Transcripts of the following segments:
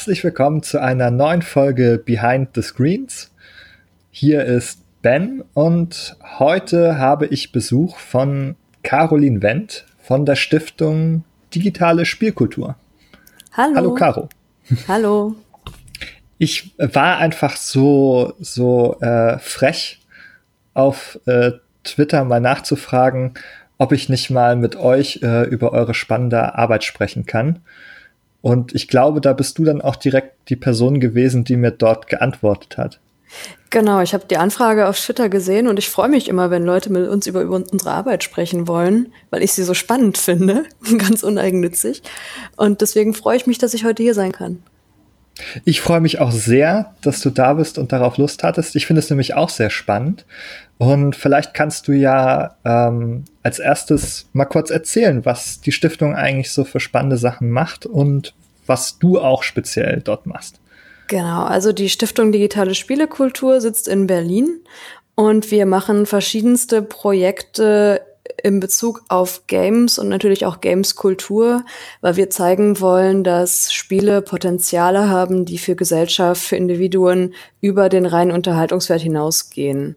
herzlich willkommen zu einer neuen Folge Behind the Screens. Hier ist Ben und heute habe ich Besuch von Caroline Wendt von der Stiftung Digitale Spielkultur. Hallo. Hallo, Caro. Hallo. Ich war einfach so, so äh, frech auf äh, Twitter mal nachzufragen, ob ich nicht mal mit euch äh, über eure spannende Arbeit sprechen kann. Und ich glaube, da bist du dann auch direkt die Person gewesen, die mir dort geantwortet hat. Genau, ich habe die Anfrage auf Twitter gesehen und ich freue mich immer, wenn Leute mit uns über, über unsere Arbeit sprechen wollen, weil ich sie so spannend finde, ganz uneigennützig. Und deswegen freue ich mich, dass ich heute hier sein kann. Ich freue mich auch sehr, dass du da bist und darauf Lust hattest. Ich finde es nämlich auch sehr spannend. Und vielleicht kannst du ja ähm, als erstes mal kurz erzählen, was die Stiftung eigentlich so für spannende Sachen macht und was du auch speziell dort machst. Genau, also die Stiftung Digitale Spielekultur sitzt in Berlin und wir machen verschiedenste Projekte in Bezug auf Games und natürlich auch Games-Kultur, weil wir zeigen wollen, dass Spiele Potenziale haben, die für Gesellschaft, für Individuen über den reinen Unterhaltungswert hinausgehen.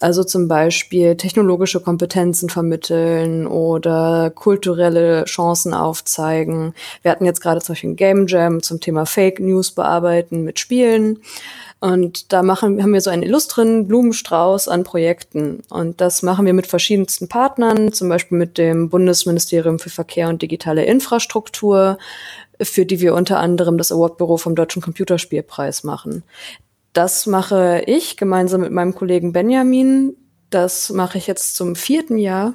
Also zum Beispiel technologische Kompetenzen vermitteln oder kulturelle Chancen aufzeigen. Wir hatten jetzt gerade zum Beispiel ein Game Jam zum Thema Fake News bearbeiten mit Spielen. Und da machen, haben wir so einen illustren Blumenstrauß an Projekten. Und das machen wir mit verschiedensten Partnern, zum Beispiel mit dem Bundesministerium für Verkehr und digitale Infrastruktur, für die wir unter anderem das Awardbüro vom Deutschen Computerspielpreis machen. Das mache ich gemeinsam mit meinem Kollegen Benjamin. Das mache ich jetzt zum vierten Jahr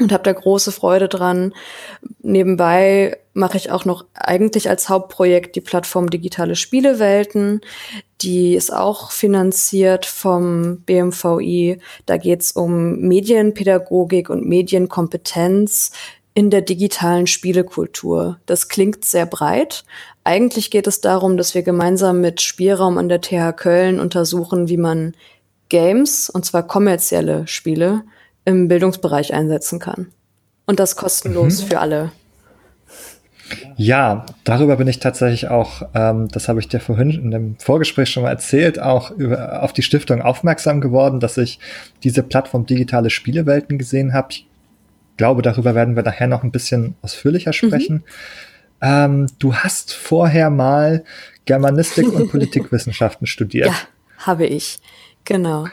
und habe da große Freude dran. Nebenbei mache ich auch noch eigentlich als Hauptprojekt die Plattform Digitale Spielewelten. Die ist auch finanziert vom BMVI. Da geht's um Medienpädagogik und Medienkompetenz in der digitalen Spielekultur. Das klingt sehr breit. Eigentlich geht es darum, dass wir gemeinsam mit Spielraum an der TH Köln untersuchen, wie man Games, und zwar kommerzielle Spiele, im Bildungsbereich einsetzen kann. Und das kostenlos mhm. für alle. Ja, darüber bin ich tatsächlich auch, ähm, das habe ich dir vorhin in dem Vorgespräch schon mal erzählt, auch über, auf die Stiftung aufmerksam geworden, dass ich diese Plattform Digitale Spielewelten gesehen habe. Ich glaube, darüber werden wir nachher noch ein bisschen ausführlicher sprechen. Mhm. Ähm, du hast vorher mal Germanistik und Politikwissenschaften studiert. Ja, habe ich. Genau.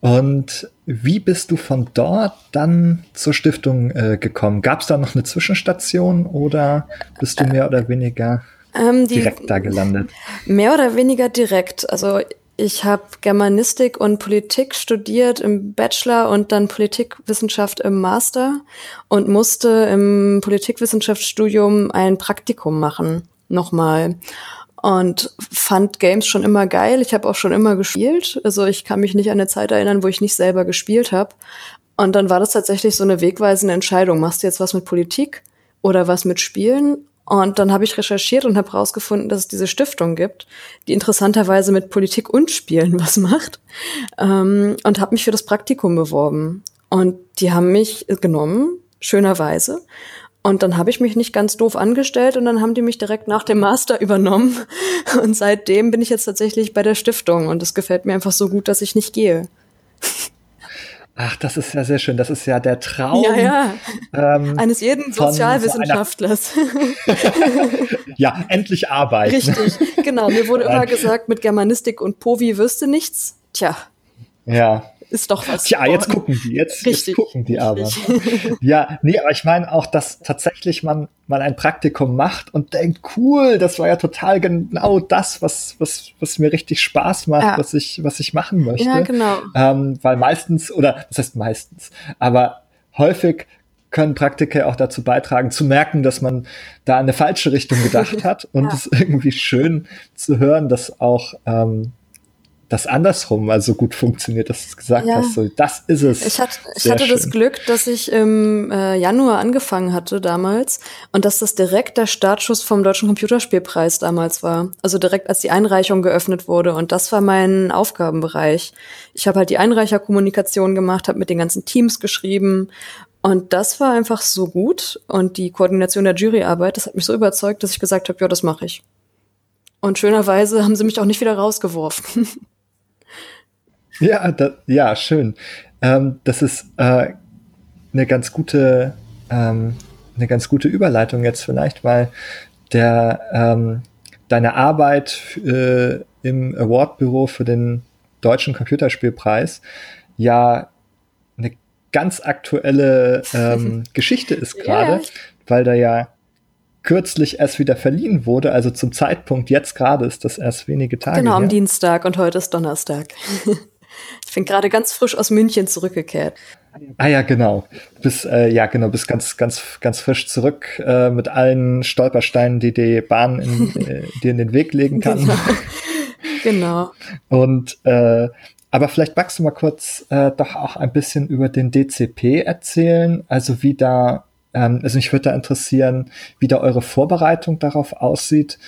Und wie bist du von dort dann zur Stiftung äh, gekommen? Gab es da noch eine Zwischenstation oder bist du mehr oder weniger ähm, die, direkt da gelandet? Mehr oder weniger direkt. Also ich habe Germanistik und Politik studiert im Bachelor und dann Politikwissenschaft im Master und musste im Politikwissenschaftsstudium ein Praktikum machen. Nochmal und fand Games schon immer geil. Ich habe auch schon immer gespielt. Also ich kann mich nicht an eine Zeit erinnern, wo ich nicht selber gespielt habe. Und dann war das tatsächlich so eine wegweisende Entscheidung. Machst du jetzt was mit Politik oder was mit Spielen? Und dann habe ich recherchiert und habe herausgefunden, dass es diese Stiftung gibt, die interessanterweise mit Politik und Spielen was macht. Ähm, und habe mich für das Praktikum beworben. Und die haben mich genommen, schönerweise. Und dann habe ich mich nicht ganz doof angestellt und dann haben die mich direkt nach dem Master übernommen. Und seitdem bin ich jetzt tatsächlich bei der Stiftung und es gefällt mir einfach so gut, dass ich nicht gehe. Ach, das ist ja sehr schön. Das ist ja der Traum ja, ja. Ähm, eines jeden Sozialwissenschaftlers. ja, endlich arbeiten. Richtig, genau. Mir wurde immer gesagt, mit Germanistik und Povi wirst du nichts. Tja. Ja ist doch was. Tja, jetzt gucken die, jetzt, richtig, jetzt gucken die aber. ja, nee, aber ich meine auch, dass tatsächlich man mal ein Praktikum macht und denkt, cool, das war ja total genau das, was, was, was mir richtig Spaß macht, ja. was ich, was ich machen möchte. Ja, genau. Ähm, weil meistens, oder das heißt meistens, aber häufig können Praktika auch dazu beitragen, zu merken, dass man da eine falsche Richtung gedacht hat. Und es ja. ist irgendwie schön zu hören, dass auch ähm, das andersrum also gut funktioniert, dass du gesagt ja. hast, so, das ist es. Ich, hat, ich hatte schön. das Glück, dass ich im äh, Januar angefangen hatte damals und dass das direkt der Startschuss vom Deutschen Computerspielpreis damals war. Also direkt als die Einreichung geöffnet wurde und das war mein Aufgabenbereich. Ich habe halt die Einreicherkommunikation gemacht, habe mit den ganzen Teams geschrieben und das war einfach so gut und die Koordination der Juryarbeit, das hat mich so überzeugt, dass ich gesagt habe, ja, das mache ich. Und schönerweise haben sie mich auch nicht wieder rausgeworfen. ja, da, ja, schön. Ähm, das ist äh, eine ganz gute, ähm, eine ganz gute Überleitung jetzt vielleicht, weil der ähm, deine Arbeit äh, im Award-Büro für den deutschen Computerspielpreis ja eine ganz aktuelle ähm, Geschichte ist gerade, yeah. weil da ja kürzlich erst wieder verliehen wurde. Also zum Zeitpunkt jetzt gerade ist das erst wenige Tage. Genau, her. am Dienstag und heute ist Donnerstag. ich bin gerade ganz frisch aus München zurückgekehrt. Ah ja, genau. Bis äh, ja genau, bis ganz ganz ganz frisch zurück äh, mit allen Stolpersteinen, die die Bahn in, äh, dir in den Weg legen kann. Genau. genau. Und äh, aber vielleicht magst du mal kurz äh, doch auch ein bisschen über den DCP erzählen, also wie da ähm, also mich würde da interessieren, wie da eure Vorbereitung darauf aussieht.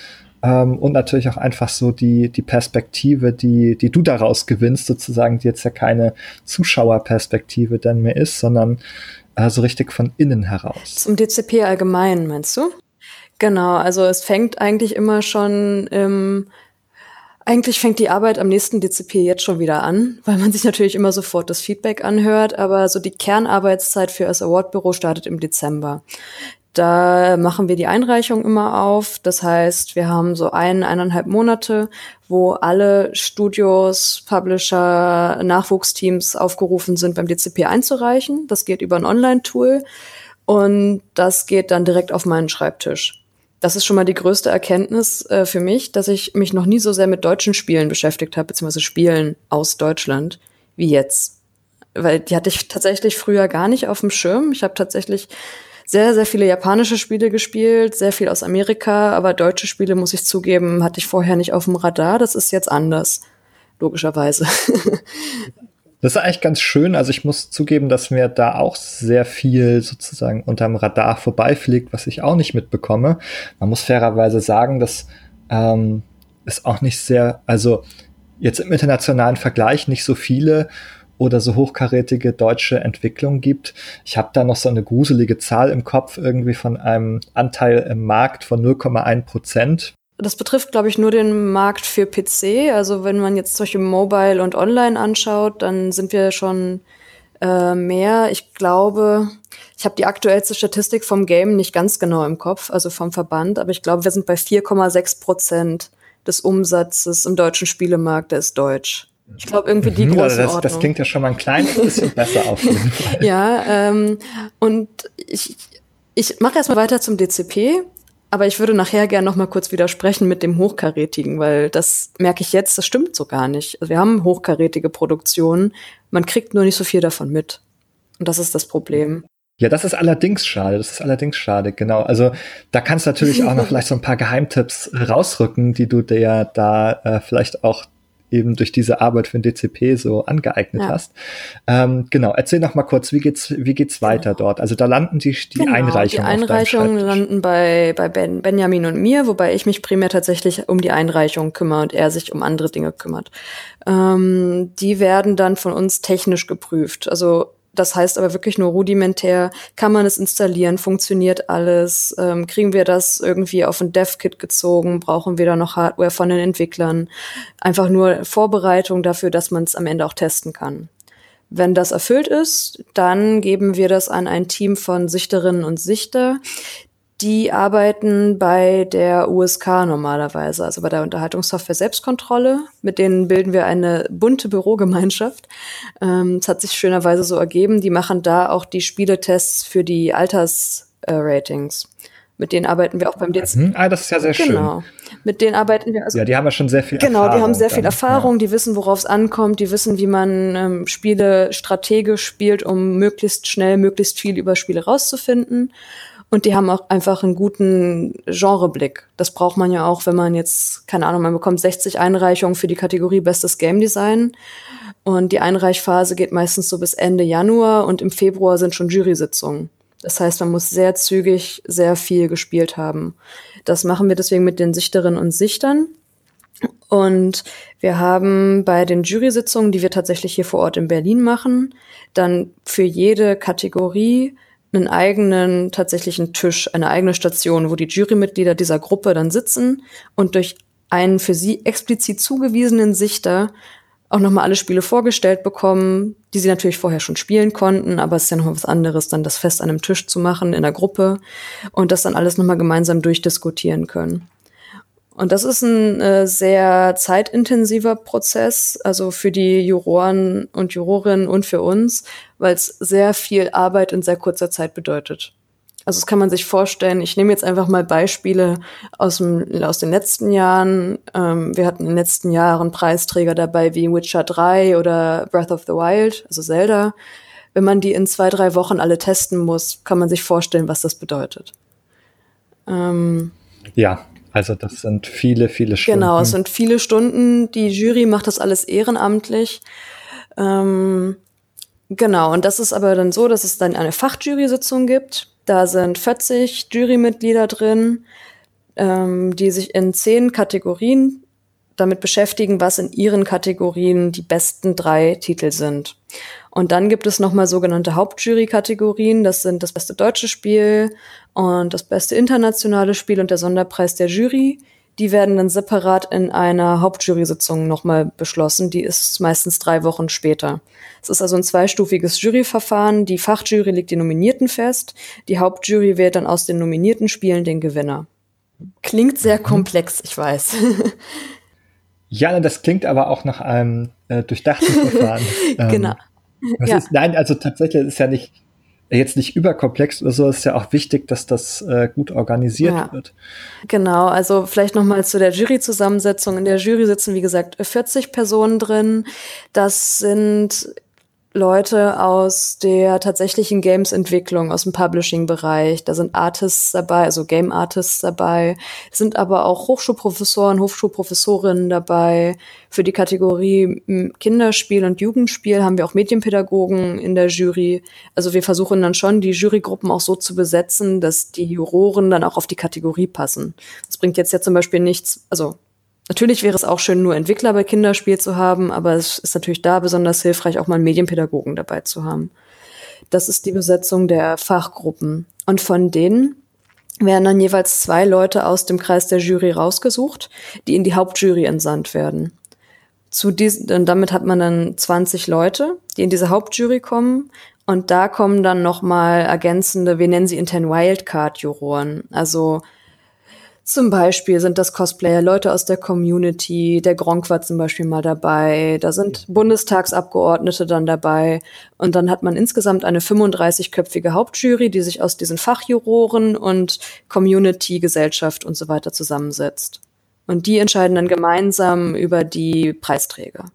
Ähm, und natürlich auch einfach so die, die Perspektive, die, die du daraus gewinnst, sozusagen, die jetzt ja keine Zuschauerperspektive dann mehr ist, sondern äh, so richtig von innen heraus. Zum DCP allgemein, meinst du? Genau, also es fängt eigentlich immer schon im eigentlich fängt die Arbeit am nächsten DCP jetzt schon wieder an, weil man sich natürlich immer sofort das Feedback anhört, aber so die Kernarbeitszeit für das Award-Büro startet im Dezember. Da machen wir die Einreichung immer auf. Das heißt, wir haben so ein, eineinhalb Monate, wo alle Studios, Publisher, Nachwuchsteams aufgerufen sind, beim DCP einzureichen. Das geht über ein Online-Tool und das geht dann direkt auf meinen Schreibtisch das ist schon mal die größte Erkenntnis äh, für mich, dass ich mich noch nie so sehr mit deutschen Spielen beschäftigt habe, beziehungsweise Spielen aus Deutschland, wie jetzt. Weil die hatte ich tatsächlich früher gar nicht auf dem Schirm. Ich habe tatsächlich sehr, sehr viele japanische Spiele gespielt, sehr viel aus Amerika, aber deutsche Spiele, muss ich zugeben, hatte ich vorher nicht auf dem Radar. Das ist jetzt anders, logischerweise. Das ist eigentlich ganz schön. Also ich muss zugeben, dass mir da auch sehr viel sozusagen unterm Radar vorbeifliegt, was ich auch nicht mitbekomme. Man muss fairerweise sagen, dass ähm, es auch nicht sehr, also jetzt im internationalen Vergleich nicht so viele oder so hochkarätige deutsche Entwicklungen gibt. Ich habe da noch so eine gruselige Zahl im Kopf irgendwie von einem Anteil im Markt von 0,1 Prozent, das betrifft, glaube ich, nur den Markt für PC. Also wenn man jetzt solche Mobile und Online anschaut, dann sind wir schon äh, mehr. Ich glaube, ich habe die aktuellste Statistik vom Game nicht ganz genau im Kopf, also vom Verband, aber ich glaube, wir sind bei 4,6 Prozent des Umsatzes im deutschen Spielemarkt, der ist deutsch. Ich glaube, irgendwie die mhm, also das, das klingt ja schon mal ein kleines bisschen besser auf jeden Fall. Ja, ähm, und ich, ich mache erstmal weiter zum DCP. Aber ich würde nachher gerne noch mal kurz widersprechen mit dem Hochkarätigen, weil das merke ich jetzt, das stimmt so gar nicht. Also wir haben hochkarätige Produktionen, man kriegt nur nicht so viel davon mit. Und das ist das Problem. Ja, das ist allerdings schade. Das ist allerdings schade, genau. Also da kannst du natürlich auch noch vielleicht so ein paar Geheimtipps rausrücken, die du dir da äh, vielleicht auch eben durch diese Arbeit für den DCP so angeeignet ja. hast. Ähm, genau, erzähl noch mal kurz, wie geht's, wie geht's weiter genau. dort? Also da landen die, die genau, Einreichungen. Die Einreichungen landen bei, bei ben, Benjamin und mir, wobei ich mich primär tatsächlich um die Einreichung kümmere und er sich um andere Dinge kümmert. Ähm, die werden dann von uns technisch geprüft. Also das heißt aber wirklich nur rudimentär. Kann man es installieren? Funktioniert alles? Ähm, kriegen wir das irgendwie auf ein Dev-Kit gezogen? Brauchen wir da noch Hardware von den Entwicklern? Einfach nur Vorbereitung dafür, dass man es am Ende auch testen kann. Wenn das erfüllt ist, dann geben wir das an ein Team von Sichterinnen und Sichter, die arbeiten bei der USK normalerweise, also bei der Unterhaltungssoftware Selbstkontrolle. Mit denen bilden wir eine bunte Bürogemeinschaft. Ähm, es hat sich schönerweise so ergeben. Die machen da auch die Spieletests für die Altersratings. Äh, mit denen arbeiten wir auch beim DZ. Mhm. Ah, das ist ja sehr schön. Genau. Mit denen arbeiten wir. Also, ja, die haben ja schon sehr viel genau, Erfahrung. Genau, die haben sehr viel Erfahrung, ja. die wissen, worauf es ankommt, die wissen, wie man ähm, Spiele strategisch spielt, um möglichst schnell, möglichst viel über Spiele rauszufinden. Und die haben auch einfach einen guten Genreblick. Das braucht man ja auch, wenn man jetzt, keine Ahnung, man bekommt 60 Einreichungen für die Kategorie Bestes Game Design. Und die Einreichphase geht meistens so bis Ende Januar und im Februar sind schon Jury-Sitzungen. Das heißt, man muss sehr zügig sehr viel gespielt haben. Das machen wir deswegen mit den Sichterinnen und Sichtern. Und wir haben bei den Jury-Sitzungen, die wir tatsächlich hier vor Ort in Berlin machen, dann für jede Kategorie einen eigenen tatsächlichen Tisch, eine eigene Station, wo die Jurymitglieder dieser Gruppe dann sitzen und durch einen für sie explizit zugewiesenen Sichter auch nochmal alle Spiele vorgestellt bekommen, die sie natürlich vorher schon spielen konnten, aber es ist ja noch was anderes, dann das Fest an einem Tisch zu machen in der Gruppe und das dann alles nochmal gemeinsam durchdiskutieren können. Und das ist ein äh, sehr zeitintensiver Prozess, also für die Juroren und Jurorinnen und für uns, weil es sehr viel Arbeit in sehr kurzer Zeit bedeutet. Also das kann man sich vorstellen. Ich nehme jetzt einfach mal Beispiele aus, dem, aus den letzten Jahren. Ähm, wir hatten in den letzten Jahren Preisträger dabei wie Witcher 3 oder Breath of the Wild, also Zelda. Wenn man die in zwei, drei Wochen alle testen muss, kann man sich vorstellen, was das bedeutet. Ähm, ja, also das sind viele, viele Stunden. Genau, es sind viele Stunden. Die Jury macht das alles ehrenamtlich. Ähm, genau, und das ist aber dann so, dass es dann eine Fachjury-Sitzung gibt da sind 40 Jurymitglieder drin, ähm, die sich in zehn Kategorien damit beschäftigen, was in ihren Kategorien die besten drei Titel sind. Und dann gibt es nochmal sogenannte Hauptjury-Kategorien. Das sind das beste deutsche Spiel und das beste internationale Spiel und der Sonderpreis der Jury. Die werden dann separat in einer Hauptjury-Sitzung nochmal beschlossen. Die ist meistens drei Wochen später. Es ist also ein zweistufiges Juryverfahren. Die Fachjury legt die Nominierten fest. Die Hauptjury wählt dann aus den nominierten Spielen den Gewinner. Klingt sehr mhm. komplex, ich weiß. Ja, das klingt aber auch nach einem äh, durchdachten Verfahren. genau. Ähm, ja. ist, nein, also tatsächlich ist ja nicht jetzt nicht überkomplex oder so, ist ja auch wichtig, dass das äh, gut organisiert ja. wird. Genau, also vielleicht nochmal zu der Jury-Zusammensetzung. In der Jury sitzen, wie gesagt, 40 Personen drin. Das sind Leute aus der tatsächlichen Games-Entwicklung, aus dem Publishing-Bereich. Da sind Artists dabei, also Game-Artists dabei, sind aber auch Hochschulprofessoren, Hochschulprofessorinnen dabei. Für die Kategorie Kinderspiel und Jugendspiel haben wir auch Medienpädagogen in der Jury. Also wir versuchen dann schon, die Jurygruppen auch so zu besetzen, dass die Juroren dann auch auf die Kategorie passen. Das bringt jetzt ja zum Beispiel nichts, also Natürlich wäre es auch schön, nur Entwickler bei Kinderspiel zu haben, aber es ist natürlich da besonders hilfreich, auch mal einen Medienpädagogen dabei zu haben. Das ist die Besetzung der Fachgruppen. Und von denen werden dann jeweils zwei Leute aus dem Kreis der Jury rausgesucht, die in die Hauptjury entsandt werden. Zu diesen, und damit hat man dann 20 Leute, die in diese Hauptjury kommen. Und da kommen dann nochmal ergänzende, wir nennen sie intern Wildcard-Juroren. Also zum Beispiel sind das Cosplayer, Leute aus der Community, der Gronk war zum Beispiel mal dabei, da sind Bundestagsabgeordnete dann dabei und dann hat man insgesamt eine 35-köpfige Hauptjury, die sich aus diesen Fachjuroren und Community, Gesellschaft und so weiter zusammensetzt. Und die entscheiden dann gemeinsam über die Preisträger.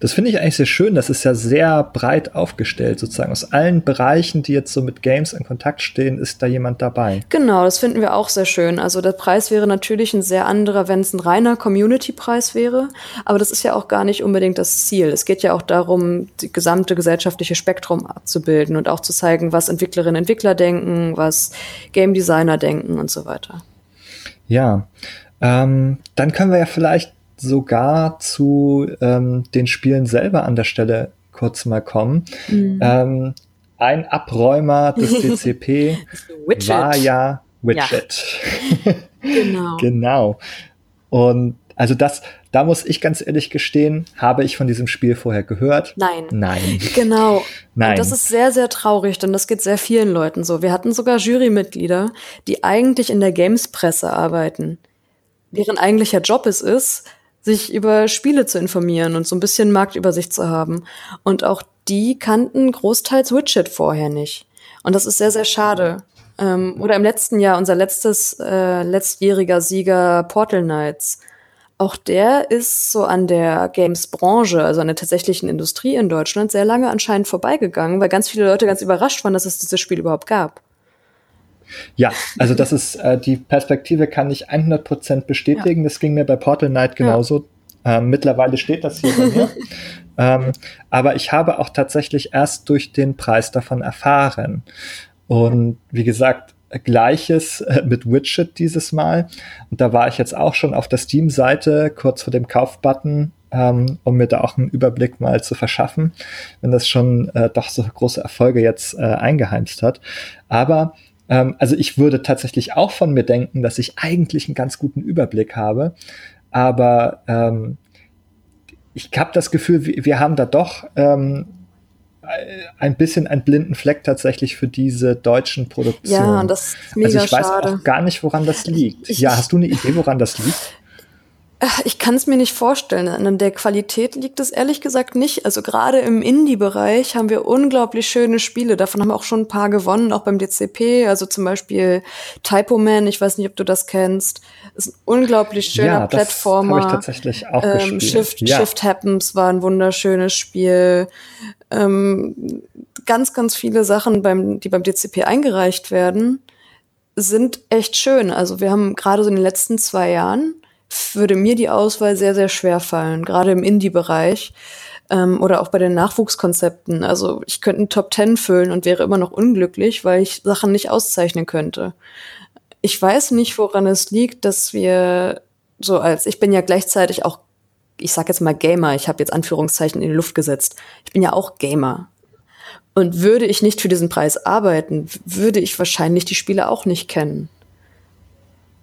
Das finde ich eigentlich sehr schön. Das ist ja sehr breit aufgestellt, sozusagen. Aus allen Bereichen, die jetzt so mit Games in Kontakt stehen, ist da jemand dabei. Genau, das finden wir auch sehr schön. Also der Preis wäre natürlich ein sehr anderer, wenn es ein reiner Community-Preis wäre. Aber das ist ja auch gar nicht unbedingt das Ziel. Es geht ja auch darum, die gesamte gesellschaftliche Spektrum abzubilden und auch zu zeigen, was Entwicklerinnen und Entwickler denken, was Game Designer denken und so weiter. Ja, ähm, dann können wir ja vielleicht sogar zu ähm, den Spielen selber an der Stelle kurz mal kommen. Mhm. Ähm, ein Abräumer des DCP war ja Widget. Ja. genau. genau. Und also das, da muss ich ganz ehrlich gestehen, habe ich von diesem Spiel vorher gehört? Nein. Nein. Genau. Nein. Und das ist sehr, sehr traurig, denn das geht sehr vielen Leuten so. Wir hatten sogar Jurymitglieder, die eigentlich in der Games-Presse arbeiten. Deren eigentlicher Job es ist, sich über Spiele zu informieren und so ein bisschen Marktübersicht zu haben. Und auch die kannten großteils Widget vorher nicht. Und das ist sehr, sehr schade. Ähm, oder im letzten Jahr unser letztes, äh, letztjähriger Sieger Portal Knights. Auch der ist so an der Games-Branche, also an der tatsächlichen Industrie in Deutschland, sehr lange anscheinend vorbeigegangen, weil ganz viele Leute ganz überrascht waren, dass es dieses Spiel überhaupt gab. Ja, also das ist äh, die Perspektive kann ich 100% bestätigen. Ja. Das ging mir bei Portal Knight genauso. Ja. Ähm, mittlerweile steht das hier bei mir. ähm, aber ich habe auch tatsächlich erst durch den Preis davon erfahren. Und wie gesagt, Gleiches äh, mit Widget dieses Mal. Und da war ich jetzt auch schon auf der Steam-Seite kurz vor dem Kaufbutton, ähm, um mir da auch einen Überblick mal zu verschaffen, wenn das schon äh, doch so große Erfolge jetzt äh, eingeheimst hat. Aber Ähm, also ich würde tatsächlich auch von mir denken, dass ich eigentlich einen ganz guten Überblick habe, aber ähm, ich habe das Gefühl, wir haben da doch ähm, ein bisschen einen blinden Fleck tatsächlich für diese deutschen Produktionen. Ja, das ist mega Also ich weiß schade. auch gar nicht, woran das liegt. Ich, ja, hast du eine Idee, woran das liegt? Ich kann es mir nicht vorstellen. An der Qualität liegt es ehrlich gesagt nicht. Also gerade im Indie-Bereich haben wir unglaublich schöne Spiele. Davon haben wir auch schon ein paar gewonnen, auch beim DCP. Also zum Beispiel Typo Man, ich weiß nicht, ob du das kennst. Ist ein unglaublich schöner ja, das Plattformer. Ich tatsächlich auch ähm, gespielt. Shift, ja. Shift Happens war ein wunderschönes Spiel. Ähm, ganz, ganz viele Sachen, beim, die beim DCP eingereicht werden, sind echt schön. Also wir haben gerade so in den letzten zwei Jahren würde mir die Auswahl sehr, sehr schwer fallen, gerade im Indie-Bereich ähm, oder auch bei den Nachwuchskonzepten. Also ich könnte einen Top Ten füllen und wäre immer noch unglücklich, weil ich Sachen nicht auszeichnen könnte. Ich weiß nicht, woran es liegt, dass wir so als, ich bin ja gleichzeitig auch, ich sag jetzt mal Gamer, ich habe jetzt Anführungszeichen in die Luft gesetzt. Ich bin ja auch Gamer. Und würde ich nicht für diesen Preis arbeiten, würde ich wahrscheinlich die Spiele auch nicht kennen.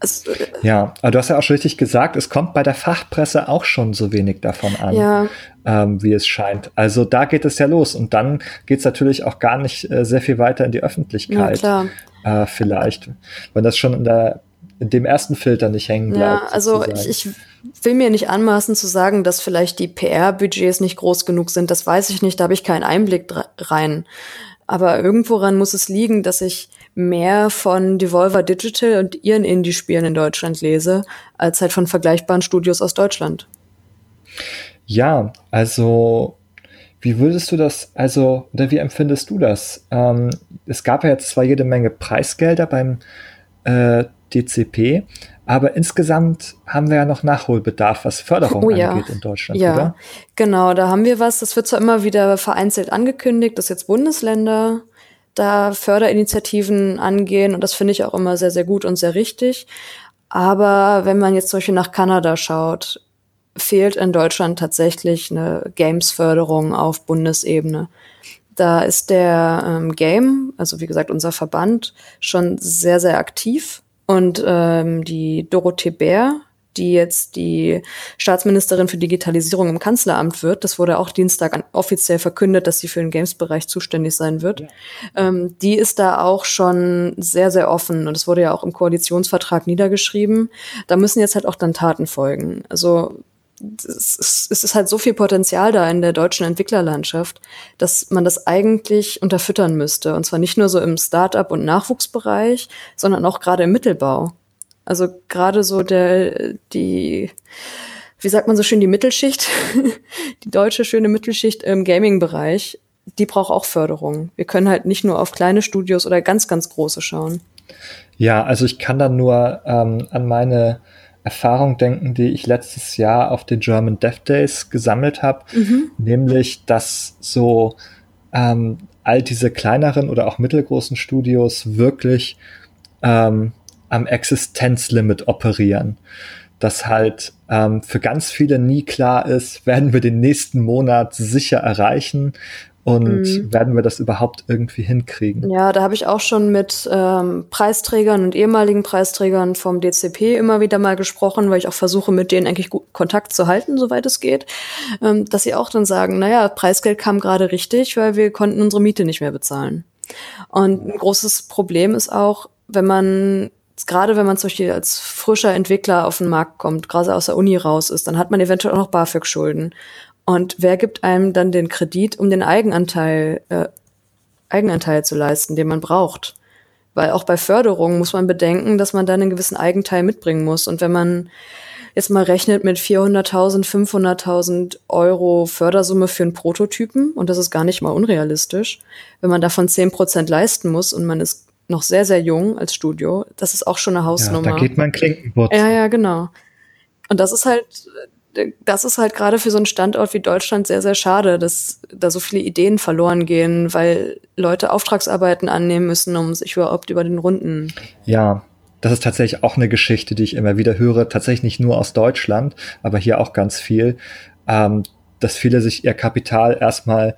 Also, ja, aber du hast ja auch schon richtig gesagt, es kommt bei der Fachpresse auch schon so wenig davon an, ja. ähm, wie es scheint. Also da geht es ja los und dann geht es natürlich auch gar nicht äh, sehr viel weiter in die Öffentlichkeit. Ja, äh, vielleicht, wenn das schon in, der, in dem ersten Filter nicht hängen bleibt. Ja, also ich, ich will mir nicht anmaßen zu sagen, dass vielleicht die PR-Budgets nicht groß genug sind. Das weiß ich nicht, da habe ich keinen Einblick rein. Aber irgendworan muss es liegen, dass ich mehr von Devolver Digital und ihren Indie-Spielen in Deutschland lese, als halt von vergleichbaren Studios aus Deutschland. Ja, also wie würdest du das, also, oder wie empfindest du das? Ähm, es gab ja jetzt zwar jede Menge Preisgelder beim äh, DCP, aber insgesamt haben wir ja noch Nachholbedarf, was Förderung oh, ja. angeht in Deutschland, ja, oder? Genau, da haben wir was. Das wird zwar immer wieder vereinzelt angekündigt, dass jetzt Bundesländer da Förderinitiativen angehen und das finde ich auch immer sehr, sehr gut und sehr richtig. Aber wenn man jetzt zum Beispiel nach Kanada schaut, fehlt in Deutschland tatsächlich eine Games-Förderung auf Bundesebene. Da ist der ähm, Game, also wie gesagt unser Verband, schon sehr, sehr aktiv. Und ähm, die Dorothee Bär, die jetzt die Staatsministerin für Digitalisierung im Kanzleramt wird. Das wurde auch Dienstag offiziell verkündet, dass sie für den Games-Bereich zuständig sein wird. Ja. Ähm, die ist da auch schon sehr, sehr offen und es wurde ja auch im Koalitionsvertrag niedergeschrieben. Da müssen jetzt halt auch dann Taten folgen. Also es ist halt so viel Potenzial da in der deutschen Entwicklerlandschaft, dass man das eigentlich unterfüttern müsste. Und zwar nicht nur so im Start-up- und Nachwuchsbereich, sondern auch gerade im Mittelbau. Also gerade so der, die, wie sagt man so schön, die Mittelschicht, die deutsche schöne Mittelschicht im Gaming-Bereich, die braucht auch Förderung. Wir können halt nicht nur auf kleine Studios oder ganz, ganz große schauen. Ja, also ich kann dann nur ähm, an meine Erfahrung denken, die ich letztes Jahr auf den German Dev Days gesammelt habe, mhm. nämlich dass so ähm, all diese kleineren oder auch mittelgroßen Studios wirklich ähm, am Existenzlimit operieren. Dass halt ähm, für ganz viele nie klar ist, werden wir den nächsten Monat sicher erreichen und mhm. werden wir das überhaupt irgendwie hinkriegen? Ja, da habe ich auch schon mit ähm, Preisträgern und ehemaligen Preisträgern vom DCP immer wieder mal gesprochen, weil ich auch versuche, mit denen eigentlich gut Kontakt zu halten, soweit es geht, ähm, dass sie auch dann sagen, naja, Preisgeld kam gerade richtig, weil wir konnten unsere Miete nicht mehr bezahlen. Und ein großes Problem ist auch, wenn man gerade wenn man zum Beispiel als frischer Entwickler auf den Markt kommt, gerade aus der Uni raus ist, dann hat man eventuell auch noch BAföG-Schulden. Und wer gibt einem dann den Kredit, um den Eigenanteil, äh, Eigenanteil zu leisten, den man braucht? Weil auch bei Förderung muss man bedenken, dass man dann einen gewissen Eigenteil mitbringen muss. Und wenn man jetzt mal rechnet mit 400.000, 500.000 Euro Fördersumme für einen Prototypen, und das ist gar nicht mal unrealistisch, wenn man davon 10 Prozent leisten muss und man ist noch sehr, sehr jung als Studio, das ist auch schon eine Hausnummer. Ja, da geht man Klinkenputz. Ja, ja, genau. Und das ist halt, das ist halt gerade für so einen Standort wie Deutschland sehr, sehr schade, dass da so viele Ideen verloren gehen, weil Leute Auftragsarbeiten annehmen müssen, um sich überhaupt über den Runden. Ja, das ist tatsächlich auch eine Geschichte, die ich immer wieder höre, tatsächlich nicht nur aus Deutschland, aber hier auch ganz viel, ähm, dass viele sich ihr Kapital erstmal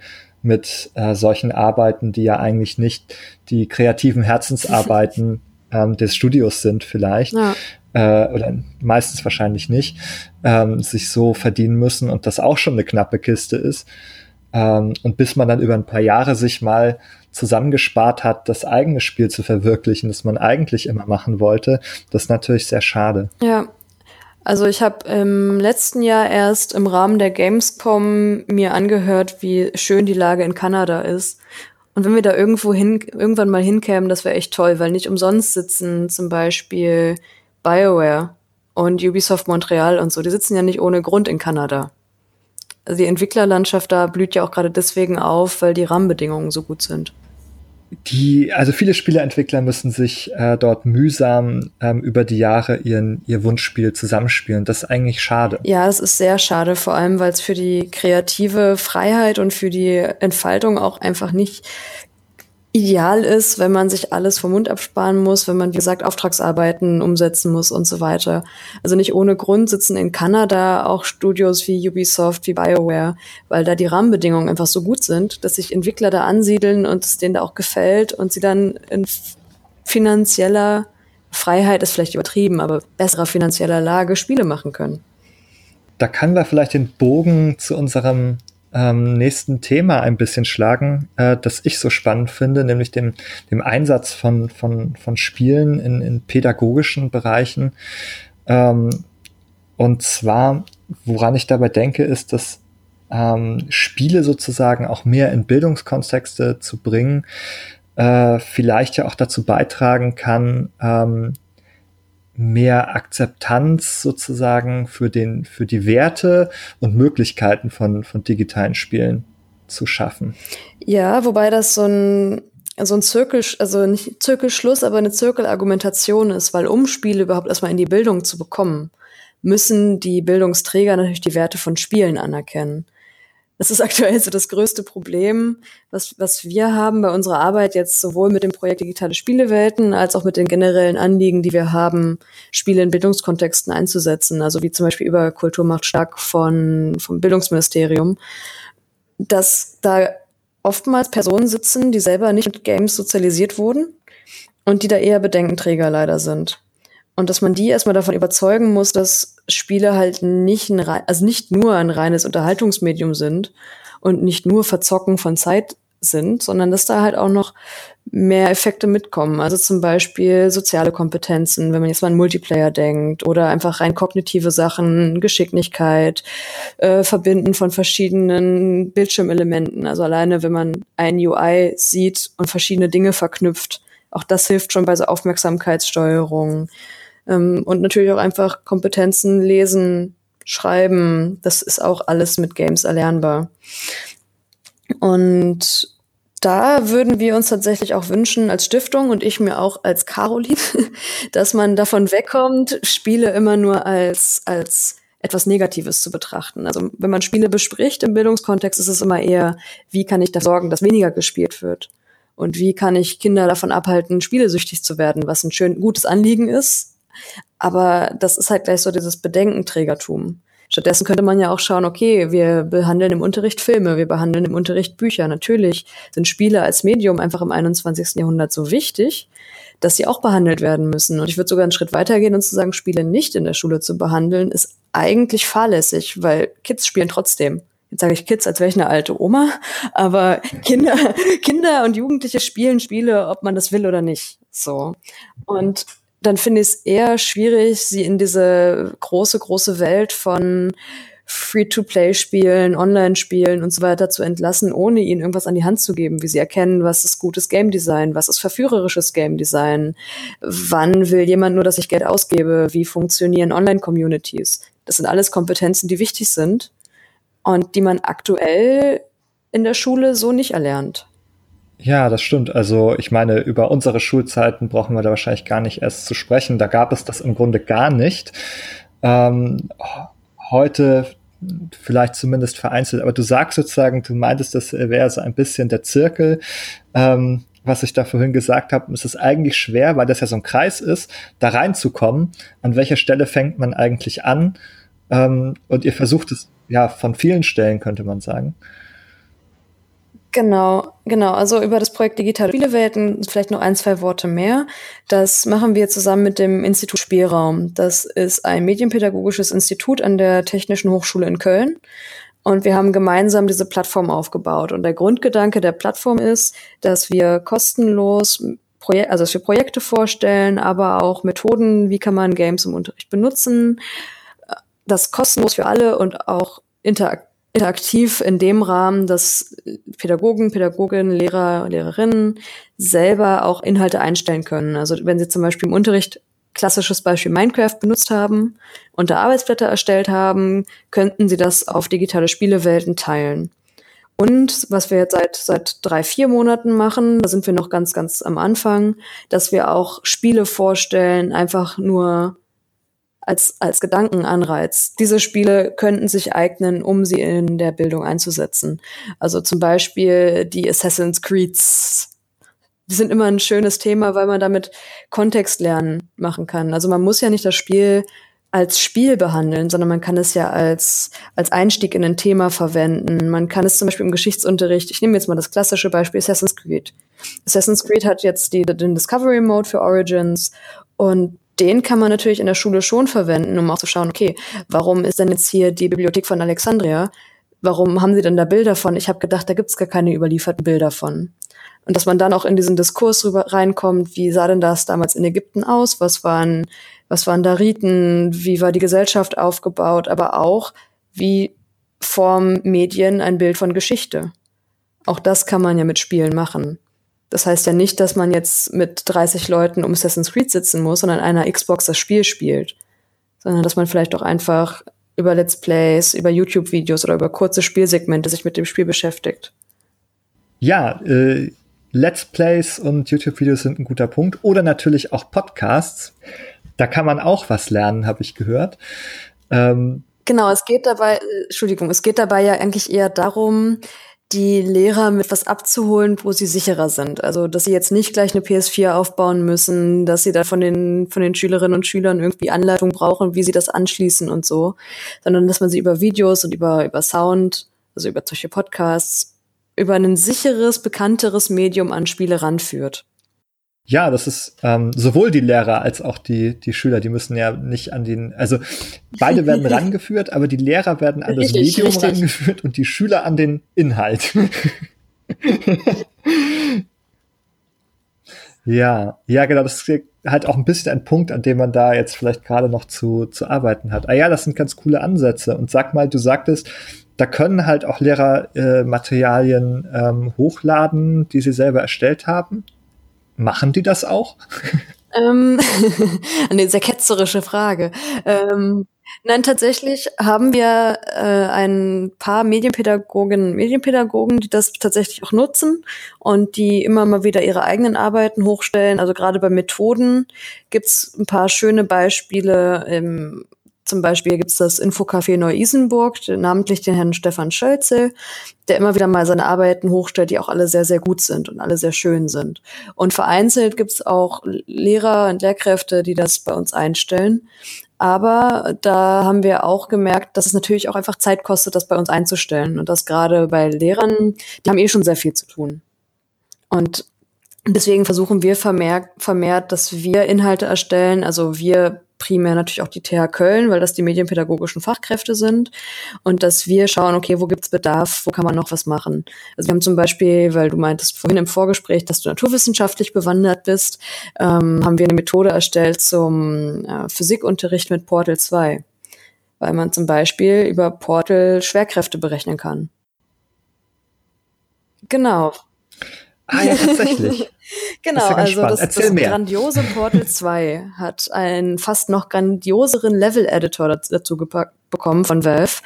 mit äh, solchen Arbeiten, die ja eigentlich nicht die kreativen Herzensarbeiten ähm, des Studios sind vielleicht. Ja. Äh, oder meistens wahrscheinlich nicht, ähm, sich so verdienen müssen und das auch schon eine knappe Kiste ist. Ähm, und bis man dann über ein paar Jahre sich mal zusammengespart hat, das eigene Spiel zu verwirklichen, das man eigentlich immer machen wollte, das ist natürlich sehr schade. Ja. Also ich habe im letzten Jahr erst im Rahmen der Gamescom mir angehört, wie schön die Lage in Kanada ist. Und wenn wir da irgendwo hin, irgendwann mal hinkämen, das wäre echt toll, weil nicht umsonst sitzen zum Beispiel BioWare und Ubisoft Montreal und so, die sitzen ja nicht ohne Grund in Kanada. Also die Entwicklerlandschaft da blüht ja auch gerade deswegen auf, weil die Rahmenbedingungen so gut sind die, also viele Spieleentwickler müssen sich äh, dort mühsam ähm, über die Jahre ihren, ihr Wunschspiel zusammenspielen. Das ist eigentlich schade. Ja, es ist sehr schade, vor allem weil es für die kreative Freiheit und für die Entfaltung auch einfach nicht ideal ist, wenn man sich alles vom Mund absparen muss, wenn man, wie gesagt, Auftragsarbeiten umsetzen muss und so weiter. Also nicht ohne Grund sitzen in Kanada auch Studios wie Ubisoft, wie BioWare, weil da die Rahmenbedingungen einfach so gut sind, dass sich Entwickler da ansiedeln und es denen da auch gefällt und sie dann in finanzieller Freiheit ist vielleicht übertrieben, aber besserer finanzieller Lage Spiele machen können. Da kann wir vielleicht den Bogen zu unserem ähm, nächsten Thema ein bisschen schlagen, äh, das ich so spannend finde, nämlich dem, dem Einsatz von, von, von Spielen in, in pädagogischen Bereichen. Ähm, und zwar, woran ich dabei denke, ist, dass ähm, Spiele sozusagen auch mehr in Bildungskontexte zu bringen, äh, vielleicht ja auch dazu beitragen kann, ähm, mehr Akzeptanz sozusagen für den, für die Werte und Möglichkeiten von, von digitalen Spielen zu schaffen. Ja, wobei das so ein, so ein Zirkel, also nicht Zirkelschluss, aber eine Zirkelargumentation ist, weil um Spiele überhaupt erstmal in die Bildung zu bekommen, müssen die Bildungsträger natürlich die Werte von Spielen anerkennen. Das ist aktuell so das größte Problem, was, was wir haben bei unserer Arbeit jetzt sowohl mit dem Projekt Digitale Spielewelten als auch mit den generellen Anliegen, die wir haben, Spiele in Bildungskontexten einzusetzen. Also wie zum Beispiel über Kultur macht stark von, vom Bildungsministerium, dass da oftmals Personen sitzen, die selber nicht mit Games sozialisiert wurden und die da eher Bedenkenträger leider sind. Und dass man die erstmal davon überzeugen muss, dass Spiele halt nicht ein, also nicht nur ein reines Unterhaltungsmedium sind und nicht nur Verzocken von Zeit sind, sondern dass da halt auch noch mehr Effekte mitkommen. Also zum Beispiel soziale Kompetenzen, wenn man jetzt mal an Multiplayer denkt, oder einfach rein kognitive Sachen, Geschicklichkeit, äh, Verbinden von verschiedenen Bildschirmelementen. Also alleine, wenn man ein UI sieht und verschiedene Dinge verknüpft, auch das hilft schon bei so Aufmerksamkeitssteuerung. Ähm, und natürlich auch einfach Kompetenzen lesen, schreiben. Das ist auch alles mit Games erlernbar. Und da würden wir uns tatsächlich auch wünschen als Stiftung und ich mir auch als Caroline, dass man davon wegkommt, Spiele immer nur als, als etwas Negatives zu betrachten. Also wenn man Spiele bespricht im Bildungskontext, ist es immer eher, wie kann ich dafür sorgen, dass weniger gespielt wird? Und wie kann ich Kinder davon abhalten, spielesüchtig zu werden, was ein schön gutes Anliegen ist, aber das ist halt gleich so dieses Bedenkenträgertum. Stattdessen könnte man ja auch schauen, okay, wir behandeln im Unterricht Filme, wir behandeln im Unterricht Bücher. Natürlich sind Spiele als Medium einfach im 21. Jahrhundert so wichtig, dass sie auch behandelt werden müssen. Und ich würde sogar einen Schritt weitergehen und zu sagen, Spiele nicht in der Schule zu behandeln, ist eigentlich fahrlässig, weil Kids spielen trotzdem. Jetzt sage ich Kids, als wäre ich eine alte Oma, aber Kinder, Kinder und Jugendliche spielen Spiele, ob man das will oder nicht. So. Und dann finde ich es eher schwierig, sie in diese große, große Welt von Free-to-Play-Spielen, Online-Spielen und so weiter zu entlassen, ohne ihnen irgendwas an die Hand zu geben, wie sie erkennen, was ist gutes Game Design, was ist verführerisches Game Design, wann will jemand nur, dass ich Geld ausgebe, wie funktionieren Online-Communities. Das sind alles Kompetenzen, die wichtig sind und die man aktuell in der Schule so nicht erlernt. Ja, das stimmt. Also ich meine, über unsere Schulzeiten brauchen wir da wahrscheinlich gar nicht erst zu sprechen. Da gab es das im Grunde gar nicht. Ähm, heute vielleicht zumindest vereinzelt, aber du sagst sozusagen, du meintest, das wäre so ein bisschen der Zirkel. Ähm, was ich da vorhin gesagt habe, ist es eigentlich schwer, weil das ja so ein Kreis ist, da reinzukommen. An welcher Stelle fängt man eigentlich an? Ähm, und ihr versucht es ja von vielen Stellen, könnte man sagen. Genau, genau. Also über das Projekt Digitale Spielewelten vielleicht noch ein, zwei Worte mehr. Das machen wir zusammen mit dem Institut Spielraum. Das ist ein medienpädagogisches Institut an der Technischen Hochschule in Köln. Und wir haben gemeinsam diese Plattform aufgebaut. Und der Grundgedanke der Plattform ist, dass wir kostenlos Projek also dass wir Projekte vorstellen, aber auch Methoden, wie kann man Games im Unterricht benutzen. Das kostenlos für alle und auch interaktiv interaktiv in dem Rahmen, dass Pädagogen, Pädagoginnen, Lehrer, Lehrerinnen selber auch Inhalte einstellen können. Also wenn sie zum Beispiel im Unterricht klassisches Beispiel Minecraft benutzt haben und da Arbeitsblätter erstellt haben, könnten sie das auf digitale Spielewelten teilen. Und was wir jetzt seit, seit drei, vier Monaten machen, da sind wir noch ganz, ganz am Anfang, dass wir auch Spiele vorstellen, einfach nur als, als Gedankenanreiz. Diese Spiele könnten sich eignen, um sie in der Bildung einzusetzen. Also zum Beispiel die Assassin's Creeds. Die sind immer ein schönes Thema, weil man damit Kontextlernen machen kann. Also man muss ja nicht das Spiel als Spiel behandeln, sondern man kann es ja als, als Einstieg in ein Thema verwenden. Man kann es zum Beispiel im Geschichtsunterricht, ich nehme jetzt mal das klassische Beispiel Assassin's Creed. Assassin's Creed hat jetzt die, den Discovery Mode für Origins und den kann man natürlich in der Schule schon verwenden, um auch zu schauen, okay, warum ist denn jetzt hier die Bibliothek von Alexandria? Warum haben sie denn da Bilder von? Ich habe gedacht, da gibt's gar keine überlieferten Bilder von. Und dass man dann auch in diesen Diskurs rüber reinkommt, wie sah denn das damals in Ägypten aus? Was waren, was waren da Riten? Wie war die Gesellschaft aufgebaut? Aber auch, wie formen Medien ein Bild von Geschichte? Auch das kann man ja mit Spielen machen. Das heißt ja nicht, dass man jetzt mit 30 Leuten um Assassin's Creed sitzen muss und an einer Xbox das Spiel spielt, sondern dass man vielleicht auch einfach über Let's Plays, über YouTube-Videos oder über kurze Spielsegmente sich mit dem Spiel beschäftigt. Ja, äh, Let's Plays und YouTube-Videos sind ein guter Punkt. Oder natürlich auch Podcasts. Da kann man auch was lernen, habe ich gehört. Ähm, genau, es geht dabei, äh, Entschuldigung, es geht dabei ja eigentlich eher darum, die Lehrer mit was abzuholen, wo sie sicherer sind. Also, dass sie jetzt nicht gleich eine PS4 aufbauen müssen, dass sie da von den, von den Schülerinnen und Schülern irgendwie Anleitung brauchen, wie sie das anschließen und so, sondern dass man sie über Videos und über, über Sound, also über solche Podcasts, über ein sicheres, bekannteres Medium an Spiele ranführt. Ja, das ist ähm, sowohl die Lehrer als auch die, die Schüler, die müssen ja nicht an den, also beide werden rangeführt, aber die Lehrer werden an das richtig, Medium richtig. rangeführt und die Schüler an den Inhalt. ja, ja, genau, das ist halt auch ein bisschen ein Punkt, an dem man da jetzt vielleicht gerade noch zu, zu arbeiten hat. Ah ja, das sind ganz coole Ansätze. Und sag mal, du sagtest, da können halt auch Lehrer äh, Materialien ähm, hochladen, die sie selber erstellt haben. Machen die das auch? Ähm, eine sehr ketzerische Frage. Ähm, nein, tatsächlich haben wir äh, ein paar Medienpädagoginnen und Medienpädagogen, die das tatsächlich auch nutzen und die immer mal wieder ihre eigenen Arbeiten hochstellen. Also gerade bei Methoden gibt's ein paar schöne Beispiele im zum Beispiel gibt es das Infocafé Neu-Isenburg, namentlich den Herrn Stefan Schölze, der immer wieder mal seine Arbeiten hochstellt, die auch alle sehr, sehr gut sind und alle sehr schön sind. Und vereinzelt gibt es auch Lehrer und Lehrkräfte, die das bei uns einstellen. Aber da haben wir auch gemerkt, dass es natürlich auch einfach Zeit kostet, das bei uns einzustellen. Und das gerade bei Lehrern, die haben eh schon sehr viel zu tun. Und deswegen versuchen wir vermehrt, vermehrt, dass wir Inhalte erstellen. Also wir primär natürlich auch die TH Köln, weil das die medienpädagogischen Fachkräfte sind und dass wir schauen, okay, wo gibt's Bedarf, wo kann man noch was machen. Also wir haben zum Beispiel, weil du meintest vorhin im Vorgespräch, dass du naturwissenschaftlich bewandert bist, ähm, haben wir eine Methode erstellt zum äh, Physikunterricht mit Portal 2, weil man zum Beispiel über Portal Schwerkräfte berechnen kann. Genau. Ah ja, tatsächlich. genau, ja also das, das grandiose Portal 2 hat einen fast noch grandioseren Level-Editor dazu gepackt bekommen von Valve,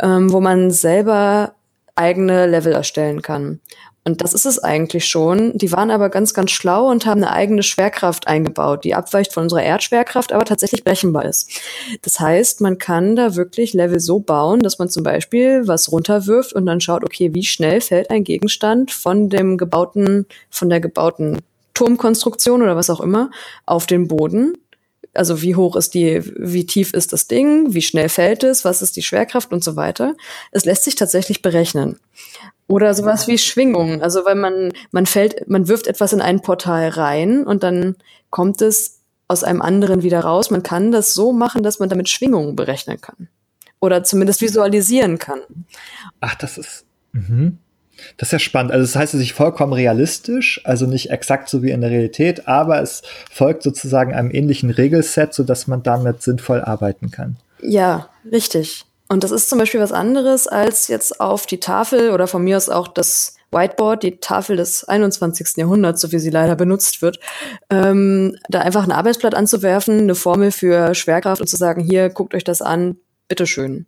ähm, wo man selber eigene Level erstellen kann. Und das ist es eigentlich schon. Die waren aber ganz, ganz schlau und haben eine eigene Schwerkraft eingebaut, die abweicht von unserer Erdschwerkraft, aber tatsächlich berechenbar ist. Das heißt, man kann da wirklich Level so bauen, dass man zum Beispiel was runterwirft und dann schaut, okay, wie schnell fällt ein Gegenstand von dem gebauten, von der gebauten Turmkonstruktion oder was auch immer auf den Boden also wie hoch ist die, wie tief ist das Ding, wie schnell fällt es, was ist die Schwerkraft und so weiter. Es lässt sich tatsächlich berechnen. Oder sowas wie Schwingung. Also weil man, man fällt, man wirft etwas in ein Portal rein und dann kommt es aus einem anderen wieder raus. Man kann das so machen, dass man damit Schwingungen berechnen kann. Oder zumindest visualisieren kann. Ach, das ist. Mhm. Das ist ja spannend. Also das heißt, es ist vollkommen realistisch, also nicht exakt so wie in der Realität, aber es folgt sozusagen einem ähnlichen Regelset, so dass man damit sinnvoll arbeiten kann. Ja, richtig. Und das ist zum Beispiel was anderes, als jetzt auf die Tafel oder von mir aus auch das Whiteboard, die Tafel des 21. Jahrhunderts, so wie sie leider benutzt wird, ähm, da einfach ein Arbeitsblatt anzuwerfen, eine Formel für Schwerkraft und zu sagen, hier, guckt euch das an, bitteschön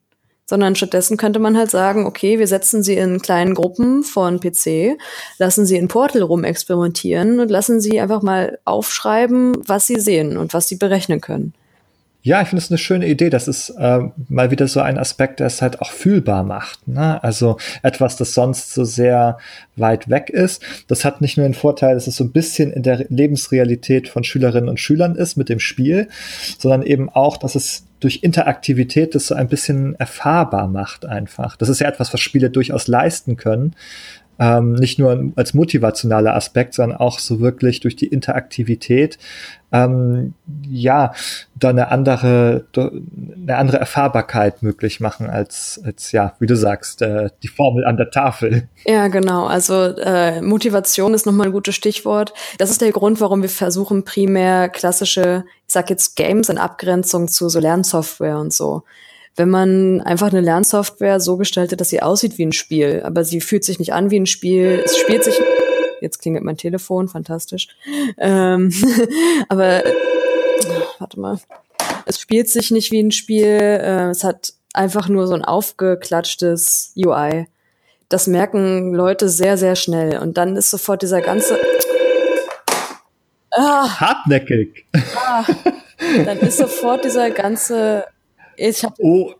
sondern stattdessen könnte man halt sagen, okay, wir setzen sie in kleinen Gruppen von PC, lassen sie in Portal rumexperimentieren und lassen sie einfach mal aufschreiben, was sie sehen und was sie berechnen können. Ja, ich finde es eine schöne Idee. Das ist äh, mal wieder so ein Aspekt, der es halt auch fühlbar macht. Ne? Also etwas, das sonst so sehr weit weg ist. Das hat nicht nur den Vorteil, dass es so ein bisschen in der Lebensrealität von Schülerinnen und Schülern ist mit dem Spiel, sondern eben auch, dass es durch Interaktivität das so ein bisschen erfahrbar macht einfach. Das ist ja etwas, was Spiele durchaus leisten können. Ähm, nicht nur als motivationaler Aspekt, sondern auch so wirklich durch die Interaktivität ähm, ja, da eine andere, eine andere Erfahrbarkeit möglich machen als, als ja, wie du sagst, äh, die Formel an der Tafel. Ja, genau. Also äh, Motivation ist nochmal ein gutes Stichwort. Das ist der Grund, warum wir versuchen, primär klassische, ich sag jetzt Games in Abgrenzung zu so Lernsoftware und so wenn man einfach eine Lernsoftware so gestaltet, dass sie aussieht wie ein Spiel, aber sie fühlt sich nicht an wie ein Spiel, es spielt sich Jetzt klingelt mein Telefon, fantastisch. Ähm, aber warte mal. Es spielt sich nicht wie ein Spiel. Äh, es hat einfach nur so ein aufgeklatschtes UI. Das merken Leute sehr, sehr schnell. Und dann ist sofort dieser ganze. Ah, Hartnäckig. Ah, dann ist sofort dieser ganze. Ich hab, oh,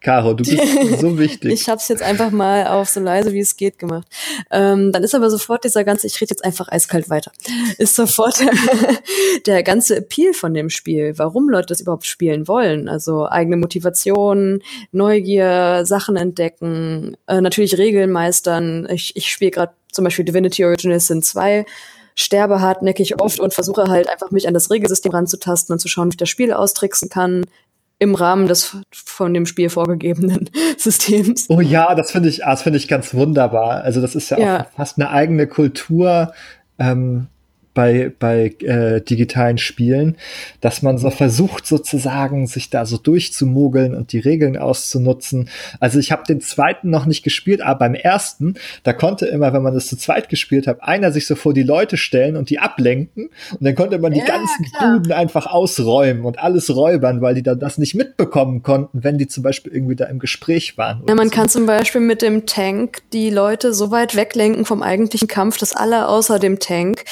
Caro, du bist so wichtig. ich habe es jetzt einfach mal auf so leise wie es geht gemacht. Ähm, dann ist aber sofort dieser ganze, ich rede jetzt einfach eiskalt weiter, ist sofort der, der ganze Appeal von dem Spiel, warum Leute das überhaupt spielen wollen. Also eigene Motivation, Neugier, Sachen entdecken, äh, natürlich Regeln meistern. Ich, ich spiele gerade zum Beispiel Divinity Original Sin 2 sterbe hartnäckig oft und versuche halt einfach mich an das Regelsystem ranzutasten und zu schauen, wie ich das Spiel austricksen kann im Rahmen des von dem Spiel vorgegebenen Systems. Oh ja, das finde ich, das finde ich ganz wunderbar. Also das ist ja, ja. auch fast eine eigene Kultur. Ähm, bei, bei äh, digitalen Spielen, dass man so versucht sozusagen, sich da so durchzumogeln und die Regeln auszunutzen. Also ich habe den zweiten noch nicht gespielt, aber beim ersten, da konnte immer, wenn man das zu zweit gespielt hat, einer sich so vor die Leute stellen und die ablenken und dann konnte man die ja, ganzen klar. Buden einfach ausräumen und alles räubern, weil die dann das nicht mitbekommen konnten, wenn die zum Beispiel irgendwie da im Gespräch waren. Ja, man so. kann zum Beispiel mit dem Tank die Leute so weit weglenken vom eigentlichen Kampf, dass alle außer dem Tank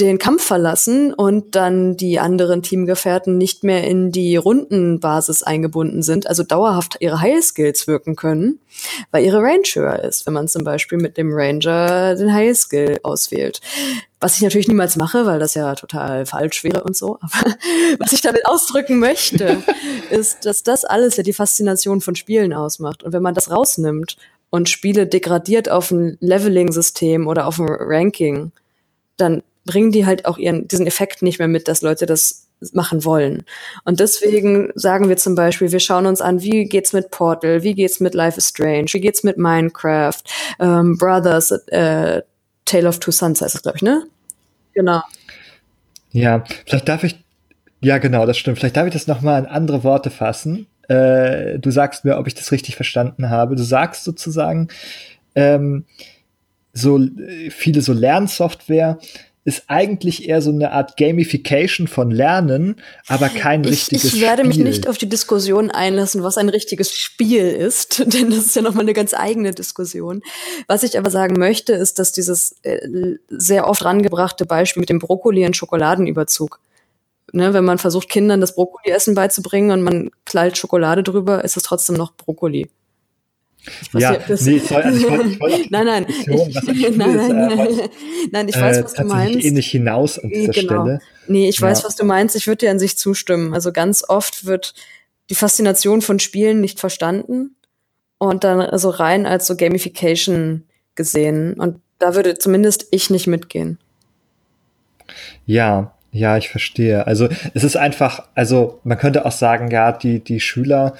den den Kampf verlassen und dann die anderen Teamgefährten nicht mehr in die Rundenbasis eingebunden sind, also dauerhaft ihre Heilskills wirken können, weil ihre Range höher ist, wenn man zum Beispiel mit dem Ranger den Heilskill auswählt. Was ich natürlich niemals mache, weil das ja total falsch wäre und so. Aber was ich damit ausdrücken möchte, ist, dass das alles ja die Faszination von Spielen ausmacht. Und wenn man das rausnimmt und Spiele degradiert auf ein Leveling-System oder auf ein Ranking, dann bringen die halt auch ihren, diesen Effekt nicht mehr mit, dass Leute das machen wollen. Und deswegen sagen wir zum Beispiel, wir schauen uns an, wie geht's mit Portal, wie geht's mit Life is Strange, wie geht's mit Minecraft, ähm, Brothers, äh, Tale of Two Sons heißt es, glaube ich, ne? Genau. Ja, vielleicht darf ich, ja genau, das stimmt. Vielleicht darf ich das nochmal in andere Worte fassen. Äh, du sagst mir, ob ich das richtig verstanden habe. Du sagst sozusagen, ähm, so äh, viele so Lernsoftware ist eigentlich eher so eine Art Gamification von Lernen, aber kein ich, richtiges Spiel. Ich werde Spiel. mich nicht auf die Diskussion einlassen, was ein richtiges Spiel ist, denn das ist ja nochmal eine ganz eigene Diskussion. Was ich aber sagen möchte, ist, dass dieses äh, sehr oft rangebrachte Beispiel mit dem Brokkoli und Schokoladenüberzug Ne, wenn man versucht, Kindern das Brokkoli-Essen beizubringen und man knallt Schokolade drüber, ist es trotzdem noch Brokkoli. Ja, nee, sorry, also ich wollte, ich wollte nein, nein, ich, nein, nein, nein, nein, ich weiß, was du meinst. eh nicht hinaus an dieser genau. Stelle. Nee, ich weiß, was du meinst. Ich würde dir an sich zustimmen. Also ganz oft wird die Faszination von Spielen nicht verstanden und dann also rein als so Gamification gesehen. Und da würde zumindest ich nicht mitgehen. Ja, ja, ich verstehe. Also es ist einfach, also man könnte auch sagen, ja, die, die Schüler,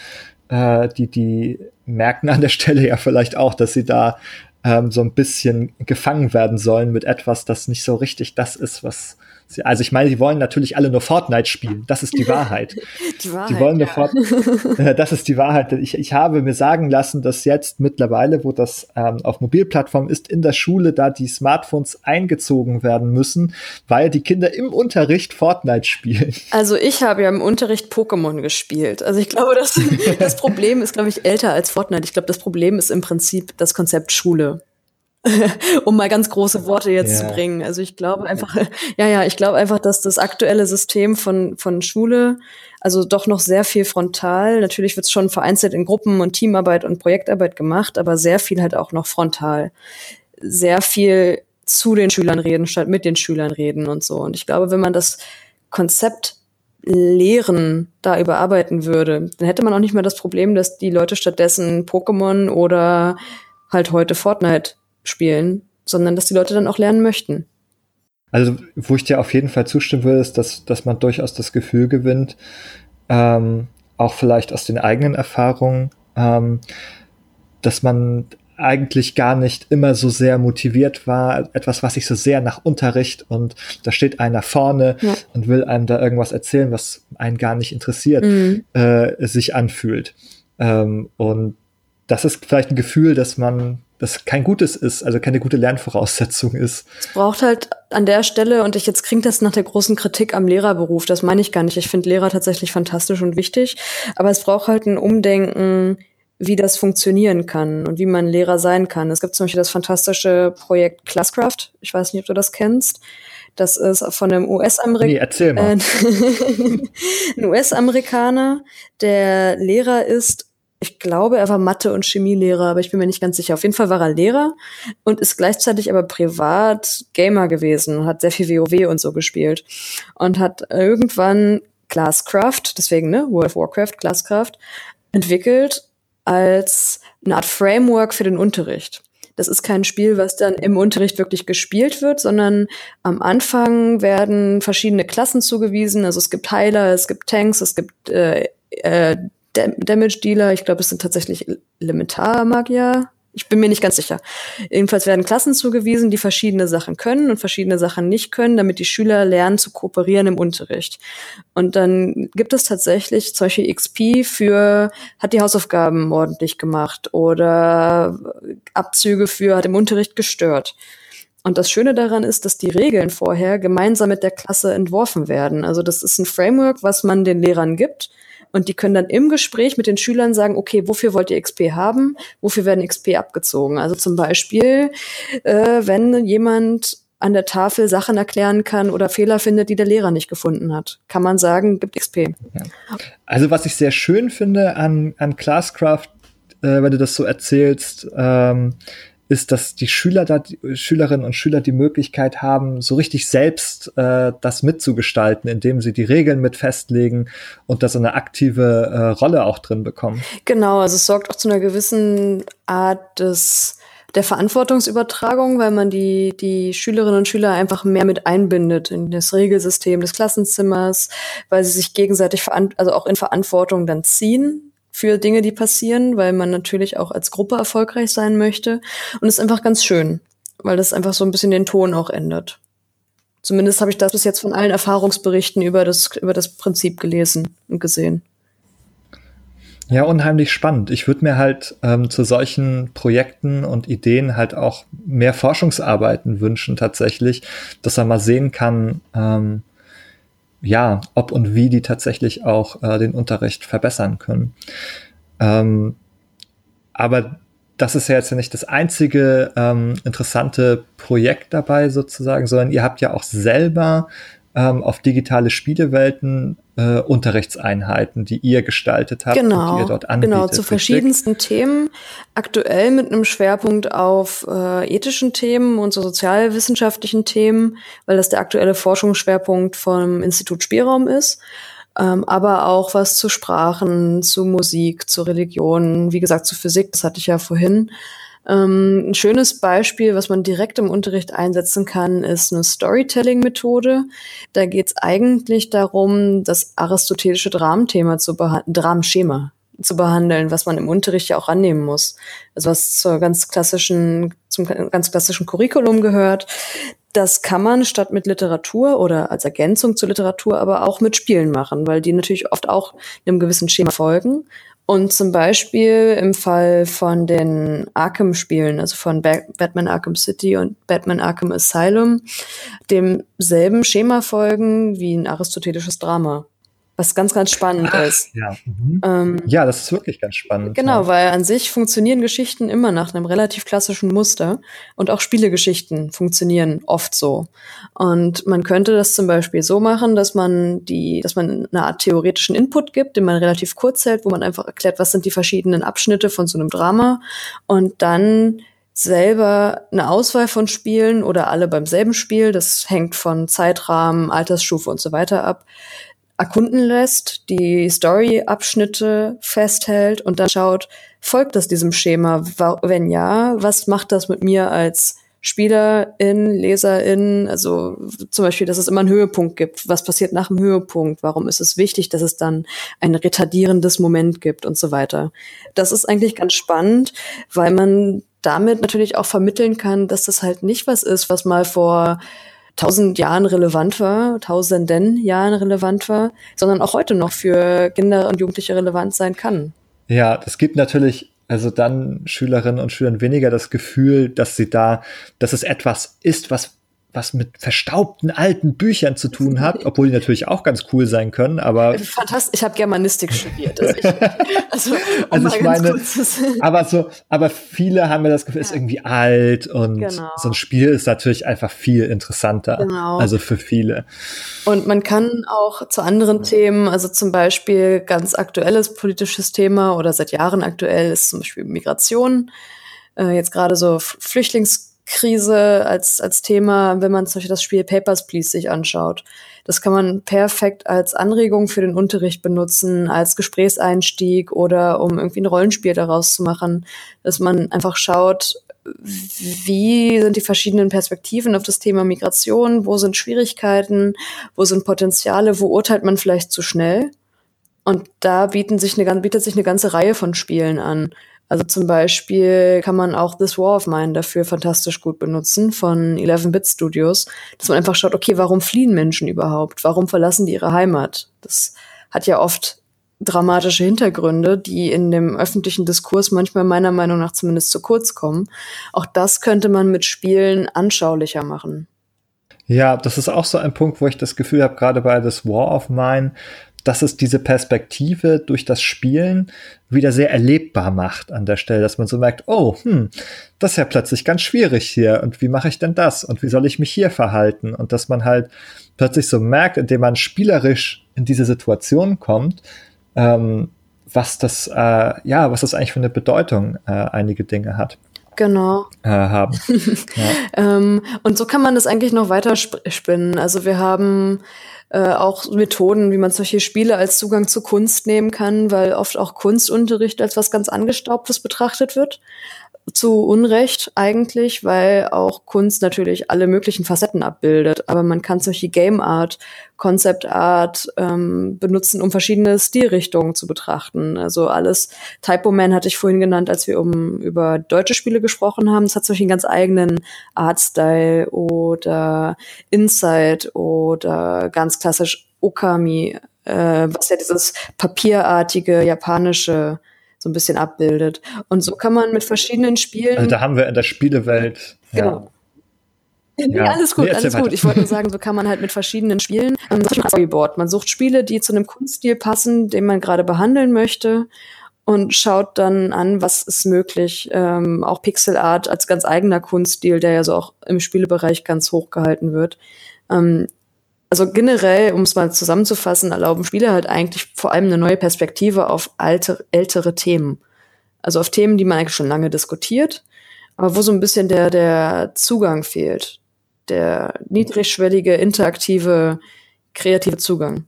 äh, die, die merken an der Stelle ja vielleicht auch, dass sie da ähm, so ein bisschen gefangen werden sollen mit etwas, das nicht so richtig das ist, was sie, also ich meine, die wollen natürlich alle nur Fortnite spielen. Das ist die Wahrheit. die Wahrheit. Die wollen nur ja. Fortnite. Das ist die Wahrheit. Ich, ich habe mir sagen lassen, dass jetzt mittlerweile, wo das ähm, auf Mobilplattform ist, in der Schule da die Smartphones eingezogen werden müssen, weil die Kinder im Unterricht Fortnite spielen. Also ich habe ja im Unterricht Pokémon gespielt. Also ich glaube, das, das Problem ist, glaube ich, älter als Fortnite. Ich glaube, das Problem ist im Prinzip das Konzept Schule. um mal ganz große Worte jetzt ja. zu bringen. Also ich glaube einfach, ja, ja, ich glaube einfach, dass das aktuelle System von, von Schule, also doch noch sehr viel frontal, natürlich wird es schon vereinzelt in Gruppen und Teamarbeit und Projektarbeit gemacht, aber sehr viel halt auch noch frontal. Sehr viel zu den Schülern reden, statt mit den Schülern reden und so. Und ich glaube, wenn man das Konzept Lehren da überarbeiten würde, dann hätte man auch nicht mehr das Problem, dass die Leute stattdessen Pokémon oder halt heute Fortnite spielen, sondern dass die Leute dann auch lernen möchten. Also, wo ich dir auf jeden Fall zustimmen würde, ist, dass, dass man durchaus das Gefühl gewinnt, ähm, auch vielleicht aus den eigenen Erfahrungen, ähm, dass man eigentlich gar nicht immer so sehr motiviert war, etwas, was sich so sehr nach Unterricht und da steht einer vorne ja. und will einem da irgendwas erzählen, was einen gar nicht interessiert, mhm. äh, sich anfühlt. Ähm, und das ist vielleicht ein Gefühl, dass man das kein gutes ist, also keine gute Lernvoraussetzung ist. Es braucht halt an der Stelle, und ich jetzt klingt das nach der großen Kritik am Lehrerberuf, das meine ich gar nicht. Ich finde Lehrer tatsächlich fantastisch und wichtig, aber es braucht halt ein Umdenken, wie das funktionieren kann und wie man Lehrer sein kann. Es gibt zum Beispiel das fantastische Projekt Classcraft. Ich weiß nicht, ob du das kennst. Das ist von einem US-Amerikaner. Nee, erzähl mal. ein US-Amerikaner, der Lehrer ist ich glaube, er war Mathe- und Chemielehrer, aber ich bin mir nicht ganz sicher. Auf jeden Fall war er Lehrer und ist gleichzeitig aber privat Gamer gewesen, hat sehr viel WoW und so gespielt und hat irgendwann Glasscraft, deswegen, ne, World of Warcraft, Glasscraft, entwickelt als eine Art Framework für den Unterricht. Das ist kein Spiel, was dann im Unterricht wirklich gespielt wird, sondern am Anfang werden verschiedene Klassen zugewiesen. Also es gibt Heiler, es gibt Tanks, es gibt äh, äh, Damage Dealer. Ich glaube, es sind tatsächlich Elementarmagier. Ich bin mir nicht ganz sicher. Jedenfalls werden Klassen zugewiesen, die verschiedene Sachen können und verschiedene Sachen nicht können, damit die Schüler lernen zu kooperieren im Unterricht. Und dann gibt es tatsächlich solche XP für, hat die Hausaufgaben ordentlich gemacht oder Abzüge für, hat im Unterricht gestört. Und das Schöne daran ist, dass die Regeln vorher gemeinsam mit der Klasse entworfen werden. Also das ist ein Framework, was man den Lehrern gibt und die können dann im Gespräch mit den Schülern sagen, okay, wofür wollt ihr XP haben? Wofür werden XP abgezogen? Also zum Beispiel, äh, wenn jemand an der Tafel Sachen erklären kann oder Fehler findet, die der Lehrer nicht gefunden hat. Kann man sagen, gibt XP. Ja. Also was ich sehr schön finde an, an Classcraft, äh, wenn du das so erzählst, ähm, ist, dass die Schüler da, die Schülerinnen und Schüler die Möglichkeit haben, so richtig selbst äh, das mitzugestalten, indem sie die Regeln mit festlegen und da so eine aktive äh, Rolle auch drin bekommen. Genau, also es sorgt auch zu einer gewissen Art des der Verantwortungsübertragung, weil man die, die Schülerinnen und Schüler einfach mehr mit einbindet in das Regelsystem des Klassenzimmers, weil sie sich gegenseitig also auch in Verantwortung dann ziehen für Dinge, die passieren, weil man natürlich auch als Gruppe erfolgreich sein möchte. Und es ist einfach ganz schön, weil das einfach so ein bisschen den Ton auch ändert. Zumindest habe ich das bis jetzt von allen Erfahrungsberichten über das, über das Prinzip gelesen und gesehen. Ja, unheimlich spannend. Ich würde mir halt ähm, zu solchen Projekten und Ideen halt auch mehr Forschungsarbeiten wünschen tatsächlich, dass man mal sehen kann, ähm, ja, ob und wie die tatsächlich auch äh, den Unterricht verbessern können. Ähm, aber das ist ja jetzt ja nicht das einzige ähm, interessante Projekt dabei sozusagen, sondern ihr habt ja auch selber ähm, auf digitale Spielewelten äh, Unterrichtseinheiten, die ihr gestaltet habt genau, und die ihr dort anbietet. Genau, zu verschiedensten richtig? Themen. Aktuell mit einem Schwerpunkt auf äh, ethischen Themen und so sozialwissenschaftlichen Themen, weil das der aktuelle Forschungsschwerpunkt vom Institut Spielraum ist. Ähm, aber auch was zu Sprachen, zu Musik, zu Religion, wie gesagt, zu Physik, das hatte ich ja vorhin. Ähm, ein schönes Beispiel, was man direkt im Unterricht einsetzen kann, ist eine Storytelling-Methode. Da geht es eigentlich darum, das aristotelische Dramenthema zu behandeln, Dramenschema zu behandeln, was man im Unterricht ja auch annehmen muss. Also was zur ganz klassischen, zum ganz klassischen Curriculum gehört. Das kann man statt mit Literatur oder als Ergänzung zur Literatur aber auch mit Spielen machen, weil die natürlich oft auch einem gewissen Schema folgen. Und zum Beispiel im Fall von den Arkham-Spielen, also von Batman Arkham City und Batman Arkham Asylum, demselben Schema folgen wie ein aristotelisches Drama was ganz, ganz spannend Ach, ist. Ja. Mhm. Ähm, ja, das ist wirklich ganz spannend. Genau, ja. weil an sich funktionieren Geschichten immer nach einem relativ klassischen Muster und auch Spielegeschichten funktionieren oft so. Und man könnte das zum Beispiel so machen, dass man die, dass man eine Art theoretischen Input gibt, den man relativ kurz hält, wo man einfach erklärt, was sind die verschiedenen Abschnitte von so einem Drama und dann selber eine Auswahl von Spielen oder alle beim selben Spiel, das hängt von Zeitrahmen, Altersstufe und so weiter ab, erkunden lässt, die Story-Abschnitte festhält und dann schaut, folgt das diesem Schema? Wenn ja, was macht das mit mir als Spielerin, Leserin, also zum Beispiel, dass es immer einen Höhepunkt gibt. Was passiert nach dem Höhepunkt? Warum ist es wichtig, dass es dann ein retardierendes Moment gibt und so weiter? Das ist eigentlich ganz spannend, weil man damit natürlich auch vermitteln kann, dass das halt nicht was ist, was mal vor tausend Jahren relevant war, tausenden Jahren relevant war, sondern auch heute noch für Kinder und Jugendliche relevant sein kann. Ja, das gibt natürlich also dann Schülerinnen und Schülern weniger das Gefühl, dass sie da, dass es etwas ist, was was mit verstaubten alten Büchern zu tun hat, obwohl die natürlich auch ganz cool sein können, aber fantastisch. Ich habe Germanistik studiert. Also, ich, also, also ich meine, aber so, aber viele haben mir das Gefühl, ja. ist irgendwie alt und genau. so ein Spiel ist natürlich einfach viel interessanter. Genau. Also für viele. Und man kann auch zu anderen Themen, also zum Beispiel ganz aktuelles politisches Thema oder seit Jahren aktuell ist zum Beispiel Migration. Äh, jetzt gerade so Flüchtlings Krise als, als Thema, wenn man zum Beispiel das Spiel Papers, Please sich anschaut. Das kann man perfekt als Anregung für den Unterricht benutzen, als Gesprächseinstieg oder um irgendwie ein Rollenspiel daraus zu machen, dass man einfach schaut, wie sind die verschiedenen Perspektiven auf das Thema Migration, wo sind Schwierigkeiten, wo sind Potenziale, wo urteilt man vielleicht zu schnell. Und da bieten sich eine, bietet sich eine ganze Reihe von Spielen an. Also zum Beispiel kann man auch This War of Mine dafür fantastisch gut benutzen von 11-Bit Studios, dass man einfach schaut, okay, warum fliehen Menschen überhaupt? Warum verlassen die ihre Heimat? Das hat ja oft dramatische Hintergründe, die in dem öffentlichen Diskurs manchmal meiner Meinung nach zumindest zu kurz kommen. Auch das könnte man mit Spielen anschaulicher machen. Ja, das ist auch so ein Punkt, wo ich das Gefühl habe, gerade bei This War of Mine, dass es diese Perspektive durch das Spielen wieder sehr erlebbar macht an der Stelle, dass man so merkt, oh, hm, das ist ja plötzlich ganz schwierig hier und wie mache ich denn das und wie soll ich mich hier verhalten und dass man halt plötzlich so merkt, indem man spielerisch in diese Situation kommt, ähm, was das, äh, ja, was das eigentlich für eine Bedeutung äh, einige Dinge hat genau. Äh, haben. ja. ähm, und so kann man das eigentlich noch weiter spinnen. Also wir haben äh, auch Methoden, wie man solche Spiele als Zugang zu Kunst nehmen kann, weil oft auch Kunstunterricht als was ganz Angestaubtes betrachtet wird zu Unrecht eigentlich, weil auch Kunst natürlich alle möglichen Facetten abbildet. Aber man kann solche Game Art, Concept Art ähm, benutzen, um verschiedene Stilrichtungen zu betrachten. Also alles, Typo Man hatte ich vorhin genannt, als wir um über deutsche Spiele gesprochen haben. Es hat solche einen ganz eigenen Artstyle oder Insight oder ganz klassisch Okami, äh, was ja dieses papierartige japanische so ein bisschen abbildet. Und so kann man mit verschiedenen Spielen. Also da haben wir in der Spielewelt. Genau. Ja. Nee, alles gut, nee, alles gut. Ich wollte nur sagen, so kann man halt mit verschiedenen Spielen, ähm, Storyboard. Man sucht Spiele, die zu einem Kunststil passen, den man gerade behandeln möchte und schaut dann an, was ist möglich. Ähm, auch Pixel Art als ganz eigener Kunststil, der ja so auch im Spielebereich ganz hoch gehalten wird. Ähm, also generell, um es mal zusammenzufassen, erlauben Spiele halt eigentlich vor allem eine neue Perspektive auf alte, ältere Themen. Also auf Themen, die man eigentlich schon lange diskutiert, aber wo so ein bisschen der, der Zugang fehlt. Der niedrigschwellige, interaktive, kreative Zugang.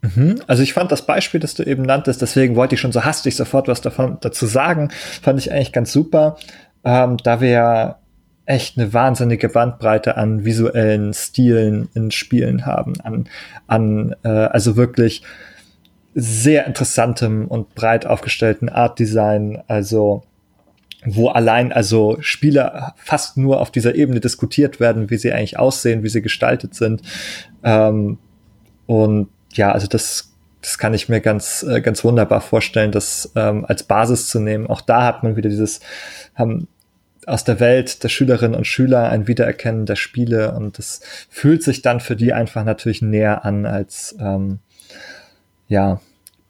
Mhm. Also ich fand das Beispiel, das du eben nanntest, deswegen wollte ich schon so hastig sofort was davon dazu sagen, fand ich eigentlich ganz super. ähm, da wir ja echt eine wahnsinnige Bandbreite an visuellen Stilen in Spielen haben, an, an äh, also wirklich sehr interessantem und breit aufgestellten Art Design, also wo allein also Spiele fast nur auf dieser Ebene diskutiert werden, wie sie eigentlich aussehen, wie sie gestaltet sind. Ähm, und ja, also das, das kann ich mir ganz, äh, ganz wunderbar vorstellen, das ähm, als Basis zu nehmen. Auch da hat man wieder dieses, haben aus der Welt der Schülerinnen und Schüler ein Wiedererkennen der Spiele und das fühlt sich dann für die einfach natürlich näher an als ähm, ja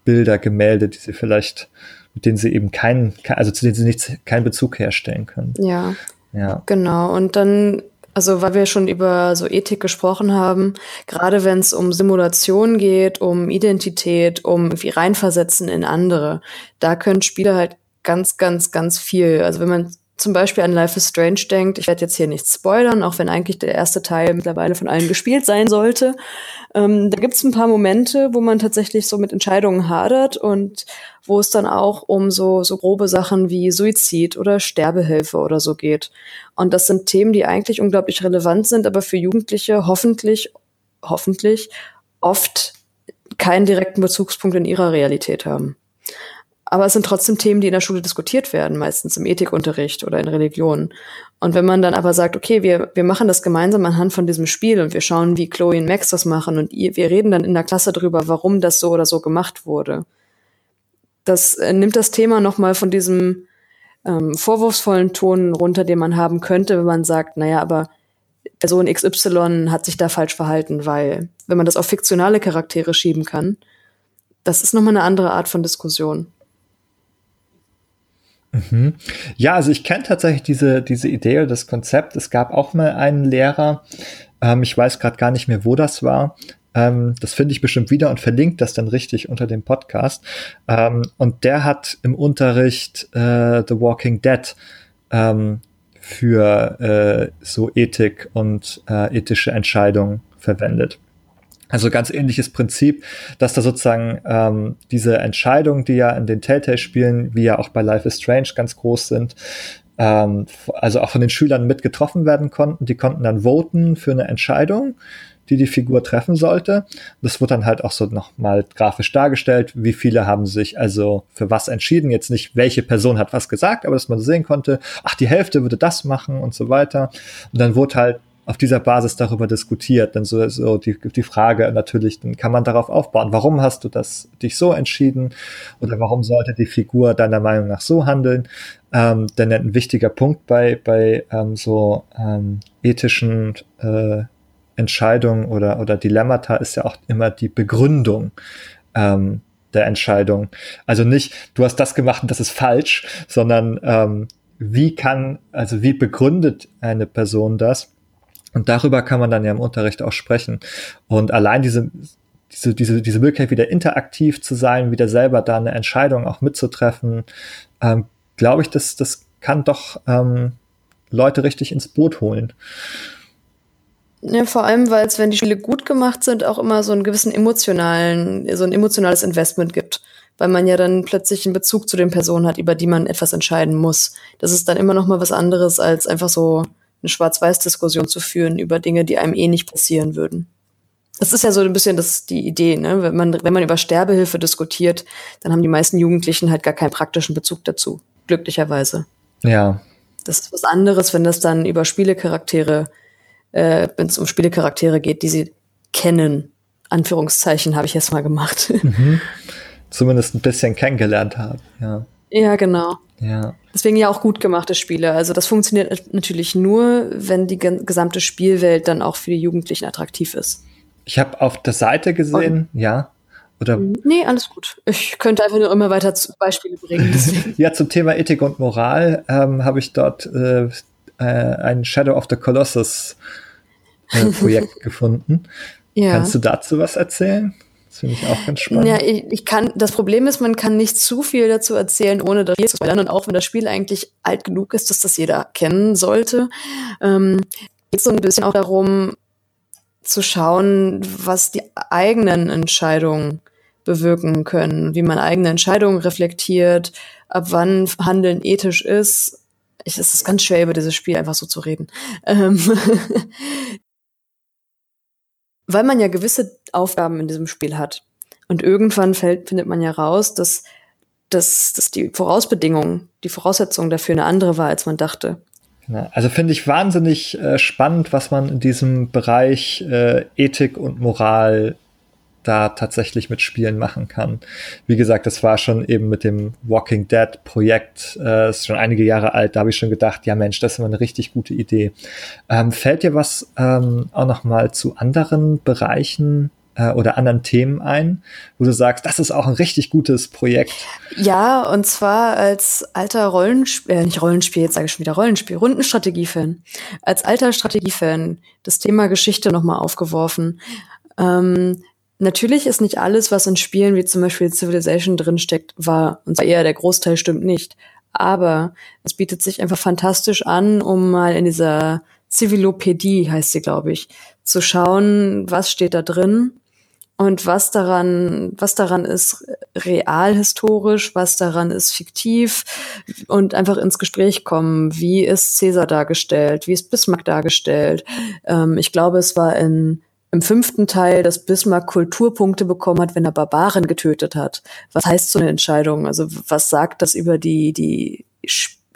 Bilder, Gemälde, die sie vielleicht mit denen sie eben keinen, also zu denen sie nicht, keinen Bezug herstellen können. Ja. Ja. Genau. Und dann also weil wir schon über so Ethik gesprochen haben, gerade wenn es um Simulation geht, um Identität, um irgendwie reinversetzen in andere, da können Spiele halt ganz, ganz, ganz viel. Also wenn man zum Beispiel an Life is Strange denkt, ich werde jetzt hier nichts spoilern, auch wenn eigentlich der erste Teil mittlerweile von allen gespielt sein sollte. Ähm, da gibt es ein paar Momente, wo man tatsächlich so mit Entscheidungen hadert und wo es dann auch um so, so grobe Sachen wie Suizid oder Sterbehilfe oder so geht. Und das sind Themen, die eigentlich unglaublich relevant sind, aber für Jugendliche hoffentlich, hoffentlich oft keinen direkten Bezugspunkt in ihrer Realität haben. Aber es sind trotzdem Themen, die in der Schule diskutiert werden, meistens im Ethikunterricht oder in Religion. Und wenn man dann aber sagt, okay, wir, wir machen das gemeinsam anhand von diesem Spiel und wir schauen, wie Chloe und Max das machen und wir reden dann in der Klasse drüber, warum das so oder so gemacht wurde. Das äh, nimmt das Thema nochmal von diesem ähm, vorwurfsvollen Ton runter, den man haben könnte, wenn man sagt, naja, aber Person XY hat sich da falsch verhalten, weil, wenn man das auf fiktionale Charaktere schieben kann, das ist nochmal eine andere Art von Diskussion. Mhm. Ja, also ich kenne tatsächlich diese, diese Idee oder das Konzept. Es gab auch mal einen Lehrer, ähm, ich weiß gerade gar nicht mehr, wo das war. Ähm, das finde ich bestimmt wieder und verlinkt das dann richtig unter dem Podcast. Ähm, und der hat im Unterricht äh, The Walking Dead ähm, für äh, so Ethik und äh, ethische Entscheidungen verwendet. Also ganz ähnliches Prinzip, dass da sozusagen ähm, diese Entscheidungen, die ja in den Telltale-Spielen, wie ja auch bei Life is Strange ganz groß sind, ähm, also auch von den Schülern mit getroffen werden konnten. Die konnten dann voten für eine Entscheidung, die die Figur treffen sollte. Das wurde dann halt auch so nochmal grafisch dargestellt, wie viele haben sich also für was entschieden. Jetzt nicht, welche Person hat was gesagt, aber dass man sehen konnte, ach, die Hälfte würde das machen und so weiter. Und dann wurde halt auf dieser Basis darüber diskutiert. Dann so, so die, die Frage natürlich, dann kann man darauf aufbauen. Warum hast du das dich so entschieden? Oder warum sollte die Figur deiner Meinung nach so handeln? Ähm, denn ein wichtiger Punkt bei, bei ähm, so ähm, ethischen äh, Entscheidungen oder, oder Dilemmata ist ja auch immer die Begründung. Ähm, der Entscheidung. Also nicht, du hast das gemacht und das ist falsch, sondern ähm, wie kann, also wie begründet eine Person das? Und darüber kann man dann ja im Unterricht auch sprechen. Und allein diese, diese, diese, diese Möglichkeit, wieder interaktiv zu sein, wieder selber da eine Entscheidung auch mitzutreffen, ähm, glaube ich, das, das kann doch ähm, Leute richtig ins Boot holen. Ja, vor allem, weil es, wenn die Spiele gut gemacht sind, auch immer so einen gewissen emotionalen, so ein emotionales Investment gibt. Weil man ja dann plötzlich einen Bezug zu den Personen hat, über die man etwas entscheiden muss. Das ist dann immer noch mal was anderes als einfach so eine Schwarz-Weiß-Diskussion zu führen über Dinge, die einem eh nicht passieren würden. Das ist ja so ein bisschen das, die Idee, ne? Wenn man, wenn man über Sterbehilfe diskutiert, dann haben die meisten Jugendlichen halt gar keinen praktischen Bezug dazu. Glücklicherweise. Ja. Das ist was anderes, wenn das dann über Spielecharaktere, äh, wenn es um Spielecharaktere geht, die sie kennen. Anführungszeichen habe ich jetzt mal gemacht. Mhm. Zumindest ein bisschen kennengelernt haben, ja. Ja, genau. Ja. Deswegen ja auch gut gemachte Spiele. Also das funktioniert natürlich nur, wenn die gesamte Spielwelt dann auch für die Jugendlichen attraktiv ist. Ich habe auf der Seite gesehen, Und, ja. Oder? Nee, alles gut. Ich könnte einfach nur immer weiter Beispiele bringen. ja, zum Thema Ethik und Moral ähm, habe ich dort äh, äh, ein Shadow of the Colossus äh, Projekt gefunden. Ja. Kannst du dazu was erzählen? Das finde ich auch ganz spannend. Ja, ich, ich, kann, das Problem ist, man kann nicht zu viel dazu erzählen, ohne das Spiel zu spoilern. Und auch wenn das Spiel eigentlich alt genug ist, dass das jeder kennen sollte, ähm, geht es so ein bisschen auch darum, zu schauen, was die eigenen Entscheidungen bewirken können, wie man eigene Entscheidungen reflektiert, ab wann Handeln ethisch ist, Ich, es ist ganz schwer, über dieses Spiel einfach so zu reden. Ähm Weil man ja gewisse Aufgaben in diesem Spiel hat. Und irgendwann fällt, findet man ja raus, dass, dass, dass die Vorausbedingungen, die Voraussetzung dafür eine andere war, als man dachte. Also finde ich wahnsinnig äh, spannend, was man in diesem Bereich äh, Ethik und Moral da tatsächlich mit Spielen machen kann. Wie gesagt, das war schon eben mit dem Walking Dead Projekt, äh, ist schon einige Jahre alt, da habe ich schon gedacht, ja Mensch, das ist immer eine richtig gute Idee. Ähm, fällt dir was ähm, auch noch mal zu anderen Bereichen äh, oder anderen Themen ein, wo du sagst, das ist auch ein richtig gutes Projekt? Ja, und zwar als alter Rollenspiel, äh, nicht Rollenspiel, jetzt sage ich schon wieder Rollenspiel, Rundenstrategie-Fan. Als alter Strategie-Fan das Thema Geschichte noch mal aufgeworfen. Ähm, Natürlich ist nicht alles, was in Spielen wie zum Beispiel Civilization drinsteckt, wahr. Und zwar eher der Großteil stimmt nicht. Aber es bietet sich einfach fantastisch an, um mal in dieser Civilopädie, heißt sie, glaube ich, zu schauen, was steht da drin und was daran, was daran ist real historisch, was daran ist fiktiv und einfach ins Gespräch kommen. Wie ist Cäsar dargestellt? Wie ist Bismarck dargestellt? Ähm, ich glaube, es war in im fünften Teil, dass Bismarck Kulturpunkte bekommen hat, wenn er Barbaren getötet hat. Was heißt so eine Entscheidung? Also was sagt das über die, die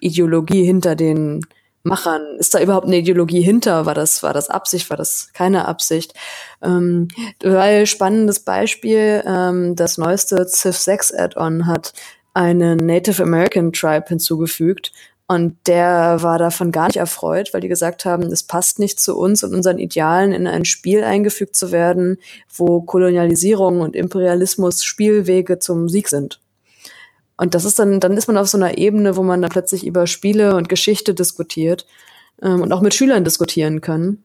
Ideologie hinter den Machern? Ist da überhaupt eine Ideologie hinter? War das, war das Absicht? War das keine Absicht? Ähm, weil spannendes Beispiel, ähm, das neueste Civ 6 Add-on hat einen Native American Tribe hinzugefügt und der war davon gar nicht erfreut, weil die gesagt haben, es passt nicht zu uns und unseren Idealen, in ein Spiel eingefügt zu werden, wo Kolonialisierung und Imperialismus Spielwege zum Sieg sind. Und das ist dann, dann ist man auf so einer Ebene, wo man dann plötzlich über Spiele und Geschichte diskutiert ähm, und auch mit Schülern diskutieren kann.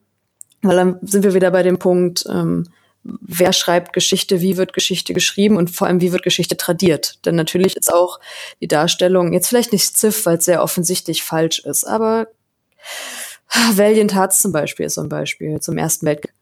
Weil dann sind wir wieder bei dem Punkt, ähm, wer schreibt Geschichte, wie wird Geschichte geschrieben und vor allem, wie wird Geschichte tradiert. Denn natürlich ist auch die Darstellung, jetzt vielleicht nicht Ziff, weil es sehr offensichtlich falsch ist, aber Valiant Hearts zum Beispiel ist so ein Beispiel zum Ersten Weltkrieg.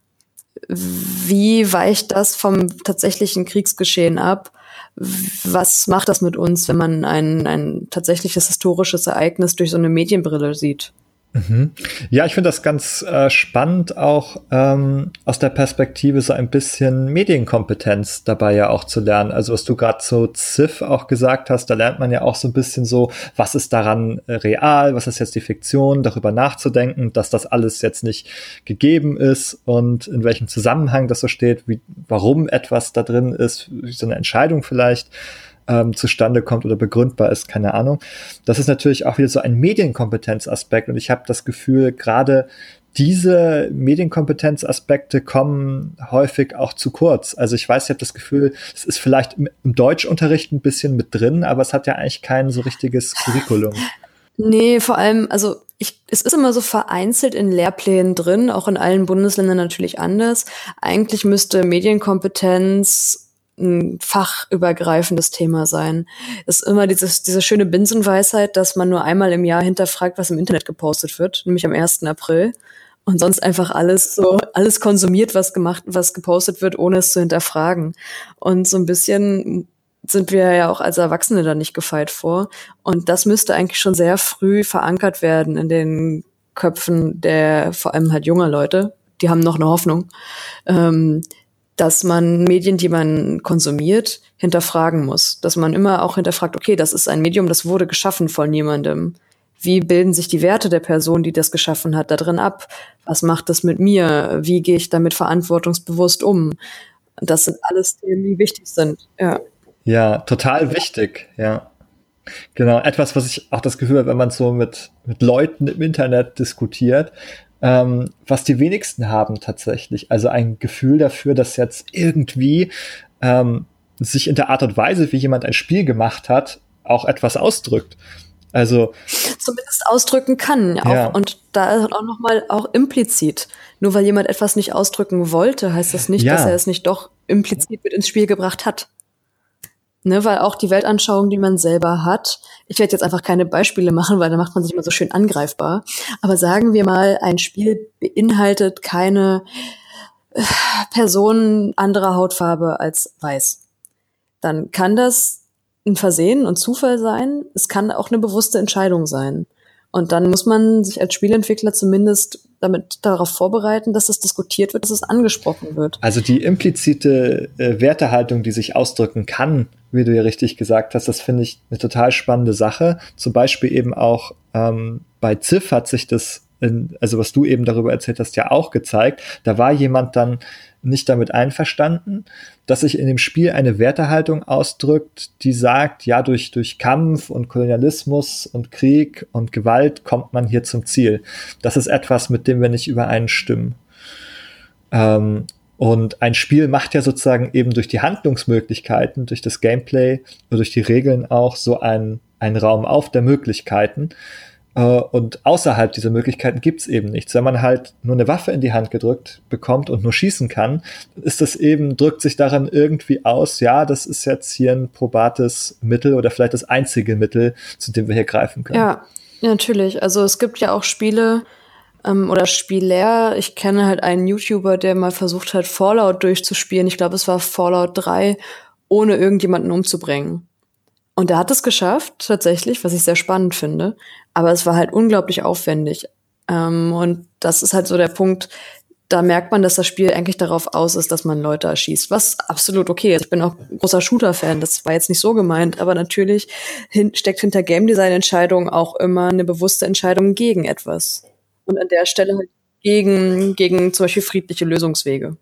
Wie weicht das vom tatsächlichen Kriegsgeschehen ab? Was macht das mit uns, wenn man ein, ein tatsächliches historisches Ereignis durch so eine Medienbrille sieht? Mhm. Ja, ich finde das ganz äh, spannend, auch ähm, aus der Perspektive so ein bisschen Medienkompetenz dabei ja auch zu lernen. Also was du gerade so Ziff auch gesagt hast, da lernt man ja auch so ein bisschen so, was ist daran äh, real, was ist jetzt die Fiktion, darüber nachzudenken, dass das alles jetzt nicht gegeben ist und in welchem Zusammenhang das so steht, wie, warum etwas da drin ist, so eine Entscheidung vielleicht ähm, zustande kommt oder begründbar ist, keine Ahnung. Das ist natürlich auch wieder so ein Medienkompetenzaspekt und ich habe das Gefühl, gerade diese Medienkompetenzaspekte kommen häufig auch zu kurz. Also ich weiß, ich habe das Gefühl, es ist vielleicht im Deutschunterricht ein bisschen mit drin, aber es hat ja eigentlich kein so richtiges Curriculum. Nee, vor allem, also ich, es ist immer so vereinzelt in Lehrplänen drin, auch in allen Bundesländern natürlich anders. Eigentlich müsste Medienkompetenz ein fachübergreifendes Thema sein. Es ist immer dieses, diese schöne Binsenweisheit, dass man nur einmal im Jahr hinterfragt, was im Internet gepostet wird, nämlich am 1. April. Und sonst einfach alles so, alles konsumiert, was gemacht, was gepostet wird, ohne es zu hinterfragen. Und so ein bisschen sind wir ja auch als Erwachsene da nicht gefeit vor. Und das müsste eigentlich schon sehr früh verankert werden in den Köpfen der vor allem halt junger Leute. Die haben noch eine Hoffnung. Ähm, dass man Medien, die man konsumiert, hinterfragen muss. Dass man immer auch hinterfragt, okay, das ist ein Medium, das wurde geschaffen von jemandem. Wie bilden sich die Werte der Person, die das geschaffen hat, da drin ab? Was macht das mit mir? Wie gehe ich damit verantwortungsbewusst um? Das sind alles Themen, die wichtig sind. Ja, ja total wichtig, ja. Genau, etwas, was ich auch das Gefühl habe, wenn man so mit, mit Leuten im Internet diskutiert, ähm, was die wenigsten haben tatsächlich. Also ein Gefühl dafür, dass jetzt irgendwie ähm, sich in der Art und Weise, wie jemand ein Spiel gemacht hat, auch etwas ausdrückt. Also zumindest ausdrücken kann auch, ja. und da auch noch mal auch implizit. Nur weil jemand etwas nicht ausdrücken wollte, heißt das nicht, ja. dass er es nicht doch implizit mit ins Spiel gebracht hat. Ne, weil auch die Weltanschauung, die man selber hat, ich werde jetzt einfach keine Beispiele machen, weil da macht man sich immer so schön angreifbar. Aber sagen wir mal, ein Spiel beinhaltet keine äh, Person anderer Hautfarbe als weiß. Dann kann das ein Versehen und Zufall sein. Es kann auch eine bewusste Entscheidung sein. Und dann muss man sich als Spielentwickler zumindest damit darauf vorbereiten, dass es diskutiert wird, dass es angesprochen wird. Also die implizite äh, Wertehaltung, die sich ausdrücken kann, wie du ja richtig gesagt hast, das finde ich eine total spannende Sache. Zum Beispiel eben auch ähm, bei Ziff hat sich das, in, also was du eben darüber erzählt hast, ja auch gezeigt. Da war jemand dann nicht damit einverstanden, dass sich in dem Spiel eine Wertehaltung ausdrückt, die sagt, ja, durch, durch Kampf und Kolonialismus und Krieg und Gewalt kommt man hier zum Ziel. Das ist etwas, mit dem wir nicht übereinstimmen. Ähm, und ein Spiel macht ja sozusagen eben durch die Handlungsmöglichkeiten, durch das Gameplay und durch die Regeln auch so einen, einen Raum auf der Möglichkeiten. Äh, und außerhalb dieser Möglichkeiten gibt's eben nichts. Wenn man halt nur eine Waffe in die Hand gedrückt bekommt und nur schießen kann, ist das eben, drückt sich daran irgendwie aus, ja, das ist jetzt hier ein probates Mittel oder vielleicht das einzige Mittel, zu dem wir hier greifen können. Ja, ja natürlich. Also es gibt ja auch Spiele ähm, oder Spieler. Ich kenne halt einen YouTuber, der mal versucht hat, Fallout durchzuspielen. Ich glaube, es war Fallout 3, ohne irgendjemanden umzubringen. Und er hat es geschafft, tatsächlich, was ich sehr spannend finde. Aber es war halt unglaublich aufwendig. Ähm, und das ist halt so der Punkt, da merkt man, dass das Spiel eigentlich darauf aus ist, dass man Leute erschießt. Was absolut okay ist. Ich bin auch großer Shooter-Fan, das war jetzt nicht so gemeint, aber natürlich hin steckt hinter Game Design-Entscheidungen auch immer eine bewusste Entscheidung gegen etwas. Und an der Stelle halt gegen, gegen zum Beispiel friedliche Lösungswege.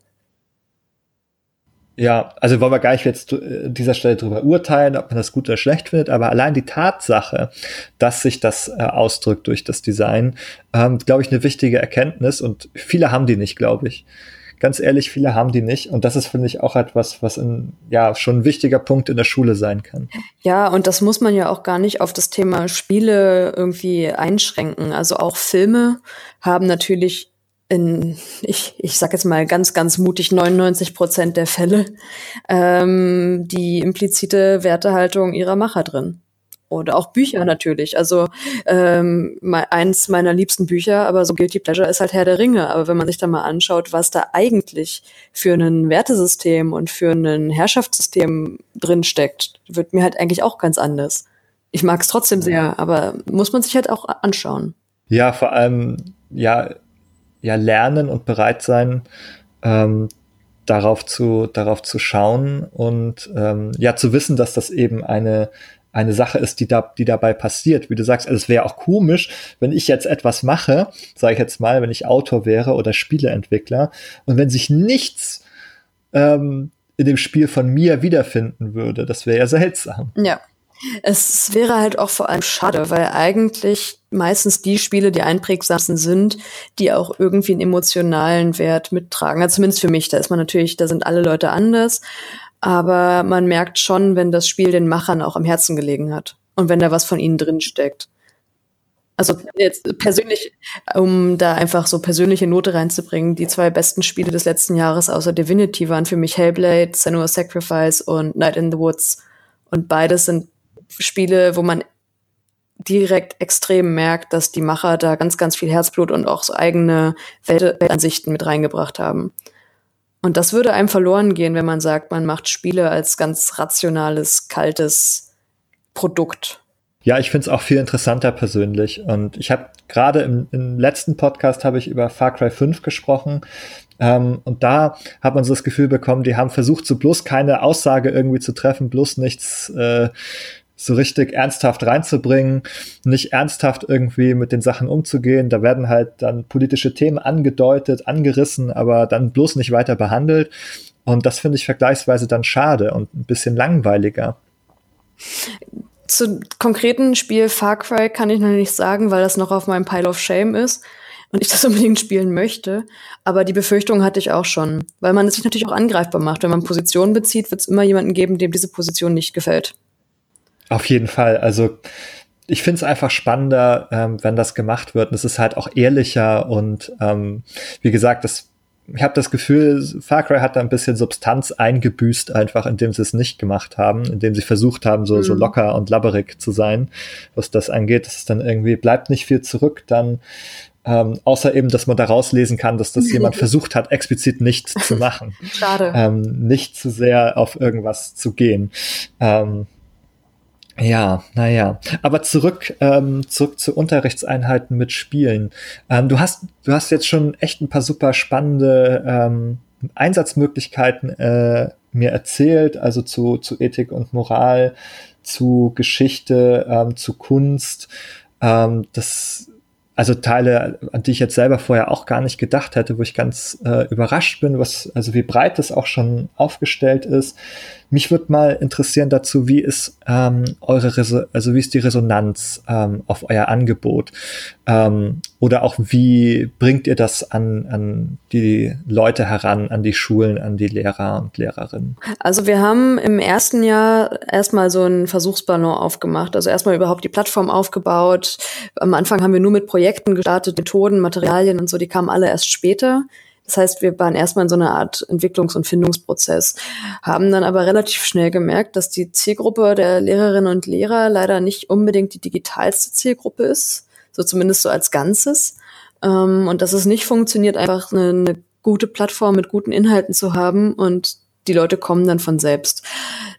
Ja, also wollen wir gar nicht jetzt äh, dieser Stelle drüber urteilen, ob man das gut oder schlecht findet, aber allein die Tatsache, dass sich das äh, ausdrückt durch das Design, ähm, glaube ich, eine wichtige Erkenntnis und viele haben die nicht, glaube ich. Ganz ehrlich, viele haben die nicht und das ist, finde ich, auch etwas, was ein, ja, schon ein wichtiger Punkt in der Schule sein kann. Ja, und das muss man ja auch gar nicht auf das Thema Spiele irgendwie einschränken. Also auch Filme haben natürlich in, ich, ich sag jetzt mal ganz, ganz mutig, 99 Prozent der Fälle ähm, die implizite Wertehaltung ihrer Macher drin. Oder auch Bücher natürlich. Also ähm, eins meiner liebsten Bücher, aber so Guilty Pleasure ist halt Herr der Ringe. Aber wenn man sich da mal anschaut, was da eigentlich für ein Wertesystem und für ein Herrschaftssystem drinsteckt, wird mir halt eigentlich auch ganz anders. Ich mag es trotzdem sehr, aber muss man sich halt auch anschauen. Ja, vor allem, ja, ja lernen und bereit sein, ähm, darauf zu, darauf zu schauen und ähm, ja zu wissen, dass das eben eine, eine Sache ist, die da, die dabei passiert. Wie du sagst, also es wäre auch komisch, wenn ich jetzt etwas mache, sage ich jetzt mal, wenn ich Autor wäre oder Spieleentwickler und wenn sich nichts ähm, in dem Spiel von mir wiederfinden würde, das wäre ja seltsam. Ja. Es wäre halt auch vor allem schade, weil eigentlich meistens die Spiele die einprägsamsten sind, die auch irgendwie einen emotionalen Wert mittragen. Also zumindest für mich. Da ist man natürlich, da sind alle Leute anders. Aber man merkt schon, wenn das Spiel den Machern auch am Herzen gelegen hat. Und wenn da was von ihnen drin steckt. Also jetzt persönlich, um da einfach so persönliche Note reinzubringen, die zwei besten Spiele des letzten Jahres außer Divinity waren für mich Hellblade, Senua's Sacrifice und Night in the Woods. Und beides sind Spiele, wo man direkt extrem merkt, dass die Macher da ganz, ganz viel Herzblut und auch so eigene Weltansichten mit reingebracht haben. Und das würde einem verloren gehen, wenn man sagt, man macht Spiele als ganz rationales, kaltes Produkt. Ja, ich finde es auch viel interessanter persönlich. Und ich habe gerade im, im, letzten Podcast habe ich über Far Cry 5 gesprochen. Ähm, und da hat man so das Gefühl bekommen, die haben versucht, so bloß keine Aussage irgendwie zu treffen, bloß nichts äh, so richtig ernsthaft reinzubringen, nicht ernsthaft irgendwie mit den Sachen umzugehen. Da werden halt dann politische Themen angedeutet, angerissen, aber dann bloß nicht weiter behandelt. Und das finde ich vergleichsweise dann schade und ein bisschen langweiliger. Zu konkreten Spiel Far Cry kann ich noch nicht sagen, weil das noch auf meinem Pile of Shame ist und ich das unbedingt spielen möchte. Aber die Befürchtung hatte ich auch schon, weil man es sich natürlich auch angreifbar macht. Wenn man Positionen bezieht, wird es immer jemanden geben, dem diese Position nicht gefällt. Auf jeden Fall. Also ich finde es einfach spannender, ähm, wenn das gemacht wird. Und es ist halt auch ehrlicher und ähm, wie gesagt, das, ich habe das Gefühl, Far Cry hat da ein bisschen Substanz eingebüßt, einfach indem sie es nicht gemacht haben, indem sie versucht haben, so, mhm. so locker und labberig zu sein, was das angeht. Das ist dann irgendwie, bleibt nicht viel zurück, dann ähm, außer eben, dass man da rauslesen kann, dass das jemand versucht hat, explizit nichts zu machen. Schade. Ähm, nicht zu sehr auf irgendwas zu gehen. Ähm, Ja, naja. Aber zurück, ähm, zurück zu Unterrichtseinheiten mit Spielen. Ähm, du hast, du hast jetzt schon echt ein paar super spannende ähm, Einsatzmöglichkeiten äh, mir erzählt, also zu, zu Ethik und Moral, zu Geschichte, ähm, zu Kunst. Ähm, das also Teile, an die ich jetzt selber vorher auch gar nicht gedacht hätte, wo ich ganz äh, überrascht bin, was, also wie breit das auch schon aufgestellt ist. Mich würde mal interessieren dazu, wie ist ähm, eure, Reso also wie ist die Resonanz ähm, auf euer Angebot? Ähm, oder auch wie bringt ihr das an, an die Leute heran, an die Schulen, an die Lehrer und Lehrerinnen? Also wir haben im ersten Jahr erstmal so einen Versuchsballon aufgemacht, also erstmal überhaupt die Plattform aufgebaut. Am Anfang haben wir nur mit Projekten gestartet, Methoden, Materialien und so, die kamen alle erst später. Das heißt, wir waren erstmal in so einer Art Entwicklungs- und Findungsprozess, haben dann aber relativ schnell gemerkt, dass die Zielgruppe der Lehrerinnen und Lehrer leider nicht unbedingt die digitalste Zielgruppe ist, so zumindest so als Ganzes. Ähm, und dass es nicht funktioniert, einfach eine, eine gute Plattform mit guten Inhalten zu haben und die Leute kommen dann von selbst.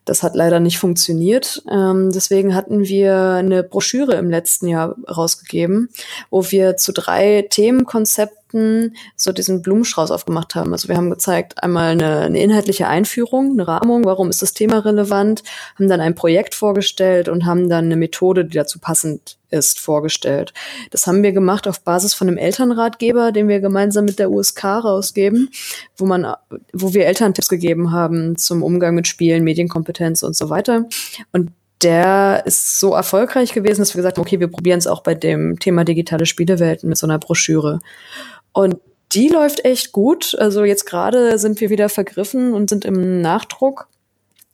Das hat leider nicht funktioniert. Ähm, deswegen hatten wir eine Broschüre im letzten Jahr rausgegeben, wo wir zu drei Themenkonzepten so diesen Blumenstrauß aufgemacht haben. Also wir haben gezeigt, einmal eine, eine inhaltliche Einführung, eine Rahmung, warum ist das Thema relevant, haben dann ein Projekt vorgestellt und haben dann eine Methode, die dazu passend ist, vorgestellt. Das haben wir gemacht auf Basis von einem Elternratgeber, den wir gemeinsam mit der USK rausgeben, wo man, wo wir Elterntipps gegeben haben zum Umgang mit Spielen, Medienkompetenz und so weiter. Und der ist so erfolgreich gewesen, dass wir gesagt haben, okay, wir probieren es auch bei dem Thema digitale Spielewelten mit so einer Broschüre. Und die läuft echt gut. Also jetzt gerade sind wir wieder vergriffen und sind im Nachdruck,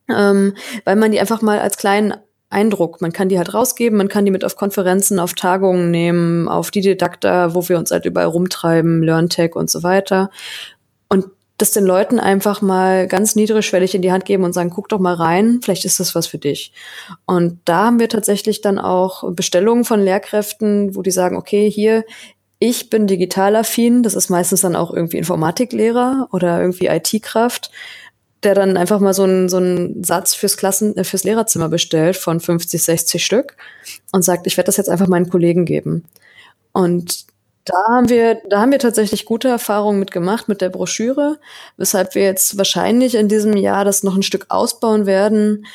ähm, weil man die einfach mal als kleinen Eindruck. Man kann die halt rausgeben, man kann die mit auf Konferenzen, auf Tagungen nehmen, auf die Didakta, wo wir uns halt überall rumtreiben, LearnTech und so weiter. Und das den Leuten einfach mal ganz niedrigschwellig in die Hand geben und sagen, guck doch mal rein, vielleicht ist das was für dich. Und da haben wir tatsächlich dann auch Bestellungen von Lehrkräften, wo die sagen, okay, hier, ich bin digital affin, das ist meistens dann auch irgendwie Informatiklehrer oder irgendwie IT-Kraft der dann einfach mal so einen so einen Satz fürs Klassen, äh, fürs Lehrerzimmer bestellt von 50, 60 Stück und sagt, ich werde das jetzt einfach meinen Kollegen geben. Und da haben wir, da haben wir tatsächlich gute Erfahrungen mit gemacht mit der Broschüre, weshalb wir jetzt wahrscheinlich in diesem Jahr das noch ein Stück ausbauen werden.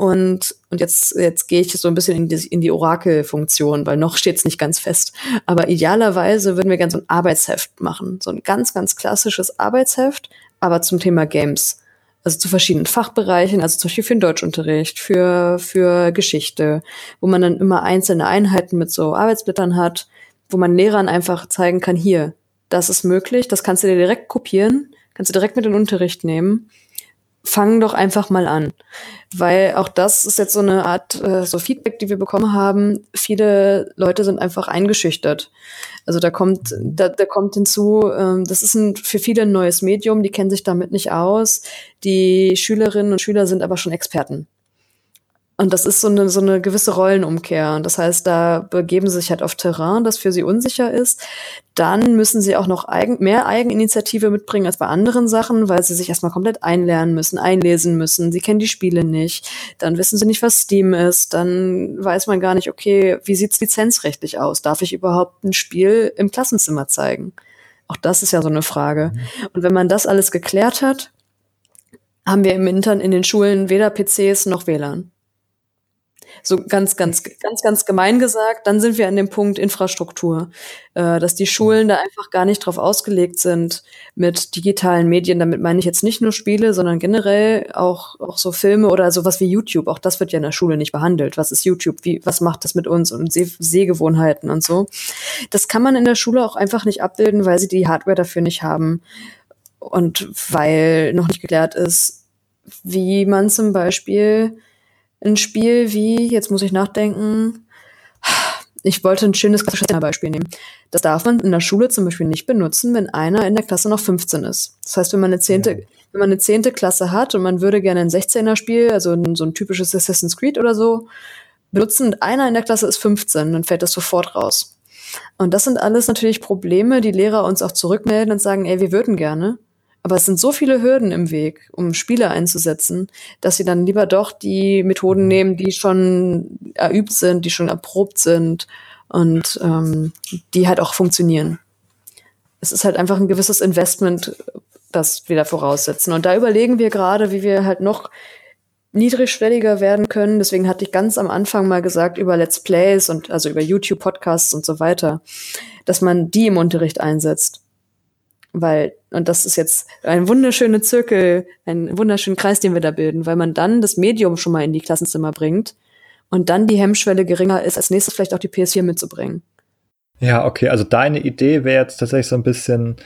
Und, und jetzt, jetzt gehe ich so ein bisschen in die, in die Orakelfunktion, weil noch steht es nicht ganz fest. Aber idealerweise würden wir gerne so ein Arbeitsheft machen. So ein ganz, ganz klassisches Arbeitsheft, aber zum Thema Games also zu verschiedenen Fachbereichen, also zum Beispiel für den Deutschunterricht, für, für Geschichte, wo man dann immer einzelne Einheiten mit so Arbeitsblättern hat, wo man Lehrern einfach zeigen kann, hier, das ist möglich, das kannst du dir direkt kopieren, kannst du direkt mit in den Unterricht nehmen fang doch einfach mal an. Weil auch das ist jetzt so eine Art äh, so Feedback, die wir bekommen haben. Viele Leute sind einfach eingeschüchtert. Also da kommt, da, da kommt hinzu, ähm, das ist ein, für viele ein neues Medium, die kennen sich damit nicht aus. Die Schülerinnen und Schüler sind aber schon Experten. Und das ist so eine, so eine gewisse Rollenumkehr. Und das heißt, da begeben sie sich halt auf Terrain, das für sie unsicher ist. Dann müssen sie auch noch eigen, mehr Eigeninitiative mitbringen als bei anderen Sachen, weil sie sich erstmal komplett einlernen müssen, einlesen müssen. Sie kennen die Spiele nicht. Dann wissen sie nicht, was Steam ist. Dann weiß man gar nicht, okay, wie sieht's lizenzrechtlich aus? Darf ich überhaupt ein Spiel im Klassenzimmer zeigen? Auch das ist ja so eine Frage. Mhm. Und wenn man das alles geklärt hat, haben wir im Intern in den Schulen weder PCs noch WLAN. So ganz, ganz, ganz, ganz gemein gesagt. Dann sind wir an dem Punkt Infrastruktur, äh, dass die Schulen da einfach gar nicht drauf ausgelegt sind mit digitalen Medien. Damit meine ich jetzt nicht nur Spiele, sondern generell auch, auch so Filme oder sowas wie YouTube. Auch das wird ja in der Schule nicht behandelt. Was ist YouTube? Wie, was macht das mit uns und Seh Sehgewohnheiten und so? Das kann man in der Schule auch einfach nicht abbilden, weil sie die Hardware dafür nicht haben. Und weil noch nicht geklärt ist, wie man zum Beispiel ein Spiel wie, jetzt muss ich nachdenken, ich wollte ein schönes klassisches Beispiel nehmen. Das darf man in der Schule zum Beispiel nicht benutzen, wenn einer in der Klasse noch 15 ist. Das heißt, wenn man eine zehnte, ja. wenn man eine zehnte Klasse hat und man würde gerne ein 16er Spiel, also ein, so ein typisches Assassin's Creed oder so, benutzen und einer in der Klasse ist 15, dann fällt das sofort raus. Und das sind alles natürlich Probleme, die Lehrer uns auch zurückmelden und sagen, ey, wir würden gerne, Aber es sind so viele Hürden im Weg, um Spiele einzusetzen, dass sie dann lieber doch die Methoden nehmen, die schon erübt sind, die schon erprobt sind und ähm, die halt auch funktionieren. Es ist halt einfach ein gewisses Investment, das wir da voraussetzen. Und da überlegen wir gerade, wie wir halt noch niedrigschwelliger werden können. Deswegen hatte ich ganz am Anfang mal gesagt über Let's Plays und also über YouTube-Podcasts und so weiter, dass man die im Unterricht einsetzt. Weil, und das ist jetzt ein wunderschöner Zirkel, ein wunderschöner Kreis, den wir da bilden, weil man dann das Medium schon mal in die Klassenzimmer bringt und dann die Hemmschwelle geringer ist, als nächstes vielleicht auch die PS4 mitzubringen. Ja, okay, also deine Idee wäre jetzt tatsächlich so ein bisschen,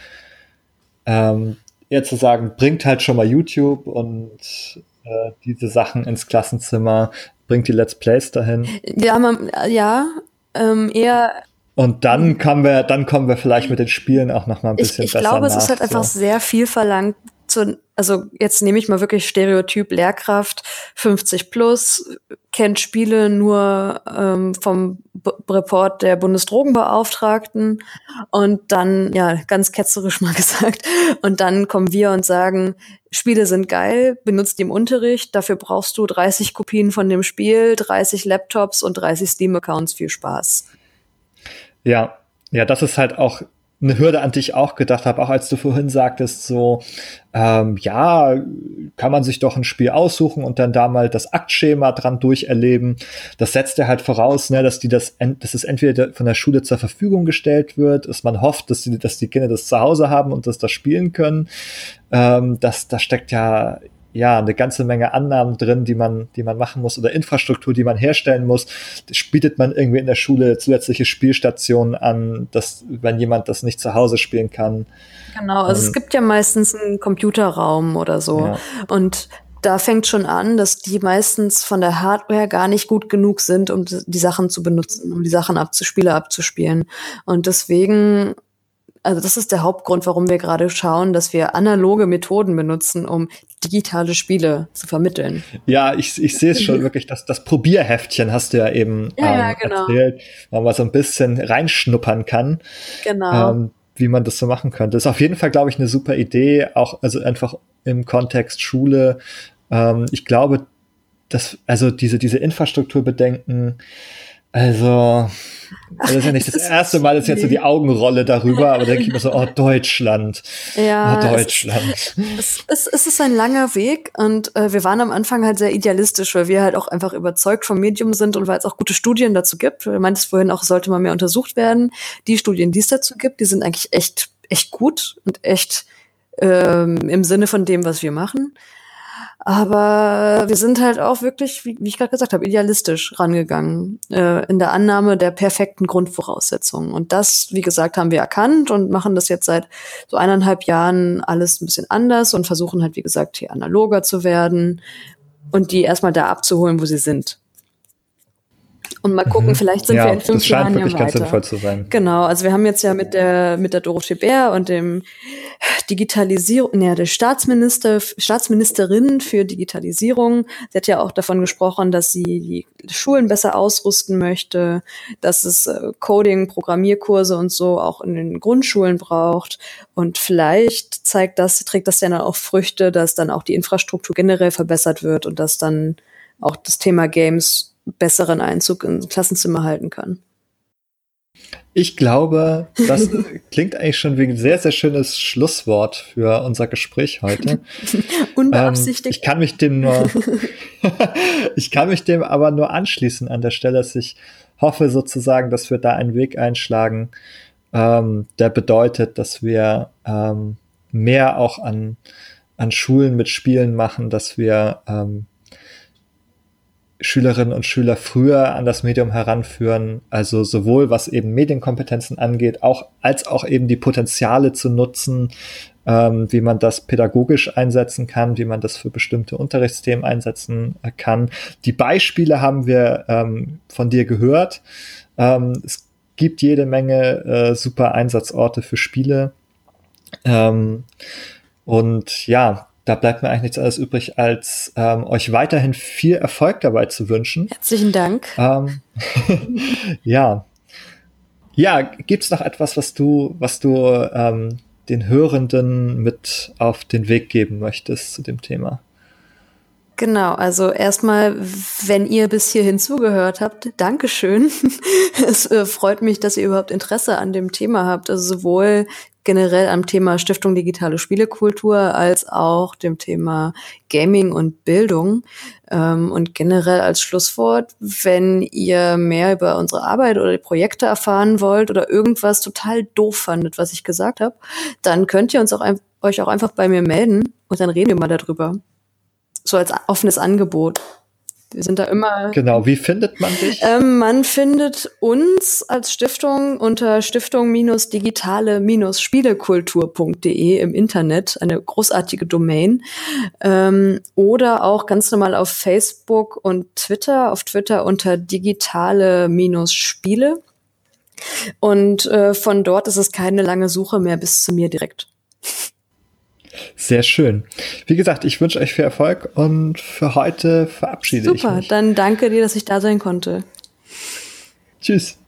ähm, eher zu sagen, bringt halt schon mal YouTube und äh, diese Sachen ins Klassenzimmer, bringt die Let's Plays dahin. Ja, man, ja, ähm, eher und dann kommen wir, dann kommen wir vielleicht mit den Spielen auch noch mal ein bisschen ich, ich besser Ich glaube, nach, es ist halt so. einfach sehr viel verlangt. Zu, also jetzt nehme ich mal wirklich Stereotyp Lehrkraft 50 plus kennt Spiele nur ähm, vom B Report der Bundesdrogenbeauftragten und dann ja ganz ketzerisch mal gesagt und dann kommen wir und sagen Spiele sind geil, benutzt die im Unterricht, dafür brauchst du 30 Kopien von dem Spiel, 30 Laptops und 30 Steam Accounts, viel Spaß. Ja, ja, das ist halt auch eine Hürde, an die ich auch gedacht habe, auch als du vorhin sagtest, so, ähm, ja, kann man sich doch ein Spiel aussuchen und dann da mal das Aktschema dran durcherleben. Das setzt ja halt voraus, ne, dass die das, dass es entweder von der Schule zur Verfügung gestellt wird, dass man hofft, dass die, dass die Kinder das zu Hause haben und das da spielen können. Ähm, das, da steckt ja ja, eine ganze Menge Annahmen drin, die man, die man machen muss oder Infrastruktur, die man herstellen muss. Das bietet man irgendwie in der Schule zusätzliche Spielstationen an, dass, wenn jemand das nicht zu Hause spielen kann. Genau, also ähm, es gibt ja meistens einen Computerraum oder so. Ja. Und da fängt schon an, dass die meistens von der Hardware gar nicht gut genug sind, um die Sachen zu benutzen, um die Sachen abzuspielen, abzuspielen. Und deswegen also das ist der Hauptgrund, warum wir gerade schauen, dass wir analoge Methoden benutzen, um digitale Spiele zu vermitteln. Ja, ich, ich sehe es schon wirklich, dass das Probierheftchen hast du ja eben ja, ähm, ja, genau. erzählt, wo man so ein bisschen reinschnuppern kann. Genau. Ähm, wie man das so machen könnte. Das ist auf jeden Fall, glaube ich, eine super Idee, auch also einfach im Kontext Schule. Ähm, ich glaube, dass also diese diese Infrastrukturbedenken also, das ist ja nicht das, das erste Mal, dass jetzt so die Augenrolle darüber, aber denke ich mir so, oh, Deutschland. Ja. Oh, Deutschland. Es, es, es ist ein langer Weg und äh, wir waren am Anfang halt sehr idealistisch, weil wir halt auch einfach überzeugt vom Medium sind und weil es auch gute Studien dazu gibt. Du meintest vorhin auch, sollte man mehr untersucht werden. Die Studien, die es dazu gibt, die sind eigentlich echt, echt gut und echt ähm, im Sinne von dem, was wir machen. Aber wir sind halt auch wirklich, wie, wie ich gerade gesagt habe, idealistisch rangegangen äh, in der Annahme der perfekten Grundvoraussetzungen. Und das, wie gesagt, haben wir erkannt und machen das jetzt seit so eineinhalb Jahren alles ein bisschen anders und versuchen halt, wie gesagt, hier analoger zu werden und die erstmal da abzuholen, wo sie sind. Und mal gucken, mhm. vielleicht sind ja, wir in fünf das scheint Jahren wirklich ja weiter. Ganz sinnvoll zu sein. Genau, also wir haben jetzt ja mit der mit der Dorothee Bär und dem Digitalisierung, ja, der Staatsminister, Staatsministerin für Digitalisierung. Sie hat ja auch davon gesprochen, dass sie die Schulen besser ausrüsten möchte, dass es äh, Coding, Programmierkurse und so auch in den Grundschulen braucht. Und vielleicht zeigt das, trägt das ja dann auch Früchte, dass dann auch die Infrastruktur generell verbessert wird und dass dann auch das Thema Games besseren Einzug ins Klassenzimmer halten kann. Ich glaube, das klingt eigentlich schon wie ein sehr, sehr schönes Schlusswort für unser Gespräch heute. Unbeabsichtigt. Ähm, ich kann mich dem nur, ich kann mich dem aber nur anschließen an der Stelle, dass ich hoffe sozusagen, dass wir da einen Weg einschlagen, ähm, der bedeutet, dass wir ähm, mehr auch an, an Schulen mit Spielen machen, dass wir ähm, Schülerinnen und Schüler früher an das Medium heranführen, also sowohl was eben Medienkompetenzen angeht, auch als auch eben die Potenziale zu nutzen, ähm, wie man das pädagogisch einsetzen kann, wie man das für bestimmte Unterrichtsthemen einsetzen äh, kann. Die Beispiele haben wir ähm, von dir gehört. Ähm, es gibt jede Menge äh, super Einsatzorte für Spiele. Ähm, und ja, da bleibt mir eigentlich nichts anderes übrig, als ähm, euch weiterhin viel Erfolg dabei zu wünschen. Herzlichen Dank. Ähm, ja. Ja, gibt's noch etwas, was du, was du ähm, den Hörenden mit auf den Weg geben möchtest zu dem Thema. Genau, also erstmal, wenn ihr bis hierhin zugehört habt, Dankeschön. es äh, freut mich, dass ihr überhaupt Interesse an dem Thema habt. Also sowohl generell am Thema Stiftung Digitale Spielekultur als auch dem Thema Gaming und Bildung. Ähm, und generell als Schlusswort, wenn ihr mehr über unsere Arbeit oder die Projekte erfahren wollt oder irgendwas total doof fandet, was ich gesagt habe, dann könnt ihr uns auch euch auch einfach bei mir melden und dann reden wir mal darüber so als offenes Angebot. Wir sind da immer. Genau, wie findet man dich? Ähm, man findet uns als Stiftung unter stiftung-digitale-spielekultur.de im Internet, eine großartige Domain. Ähm, oder auch ganz normal auf Facebook und Twitter, auf Twitter unter digitale-spiele. Und äh, von dort ist es keine lange Suche mehr bis zu mir direkt. Sehr schön. Wie gesagt, ich wünsche euch viel Erfolg und für heute verabschiede Super, ich mich. Super, dann danke dir, dass ich da sein konnte. Tschüss.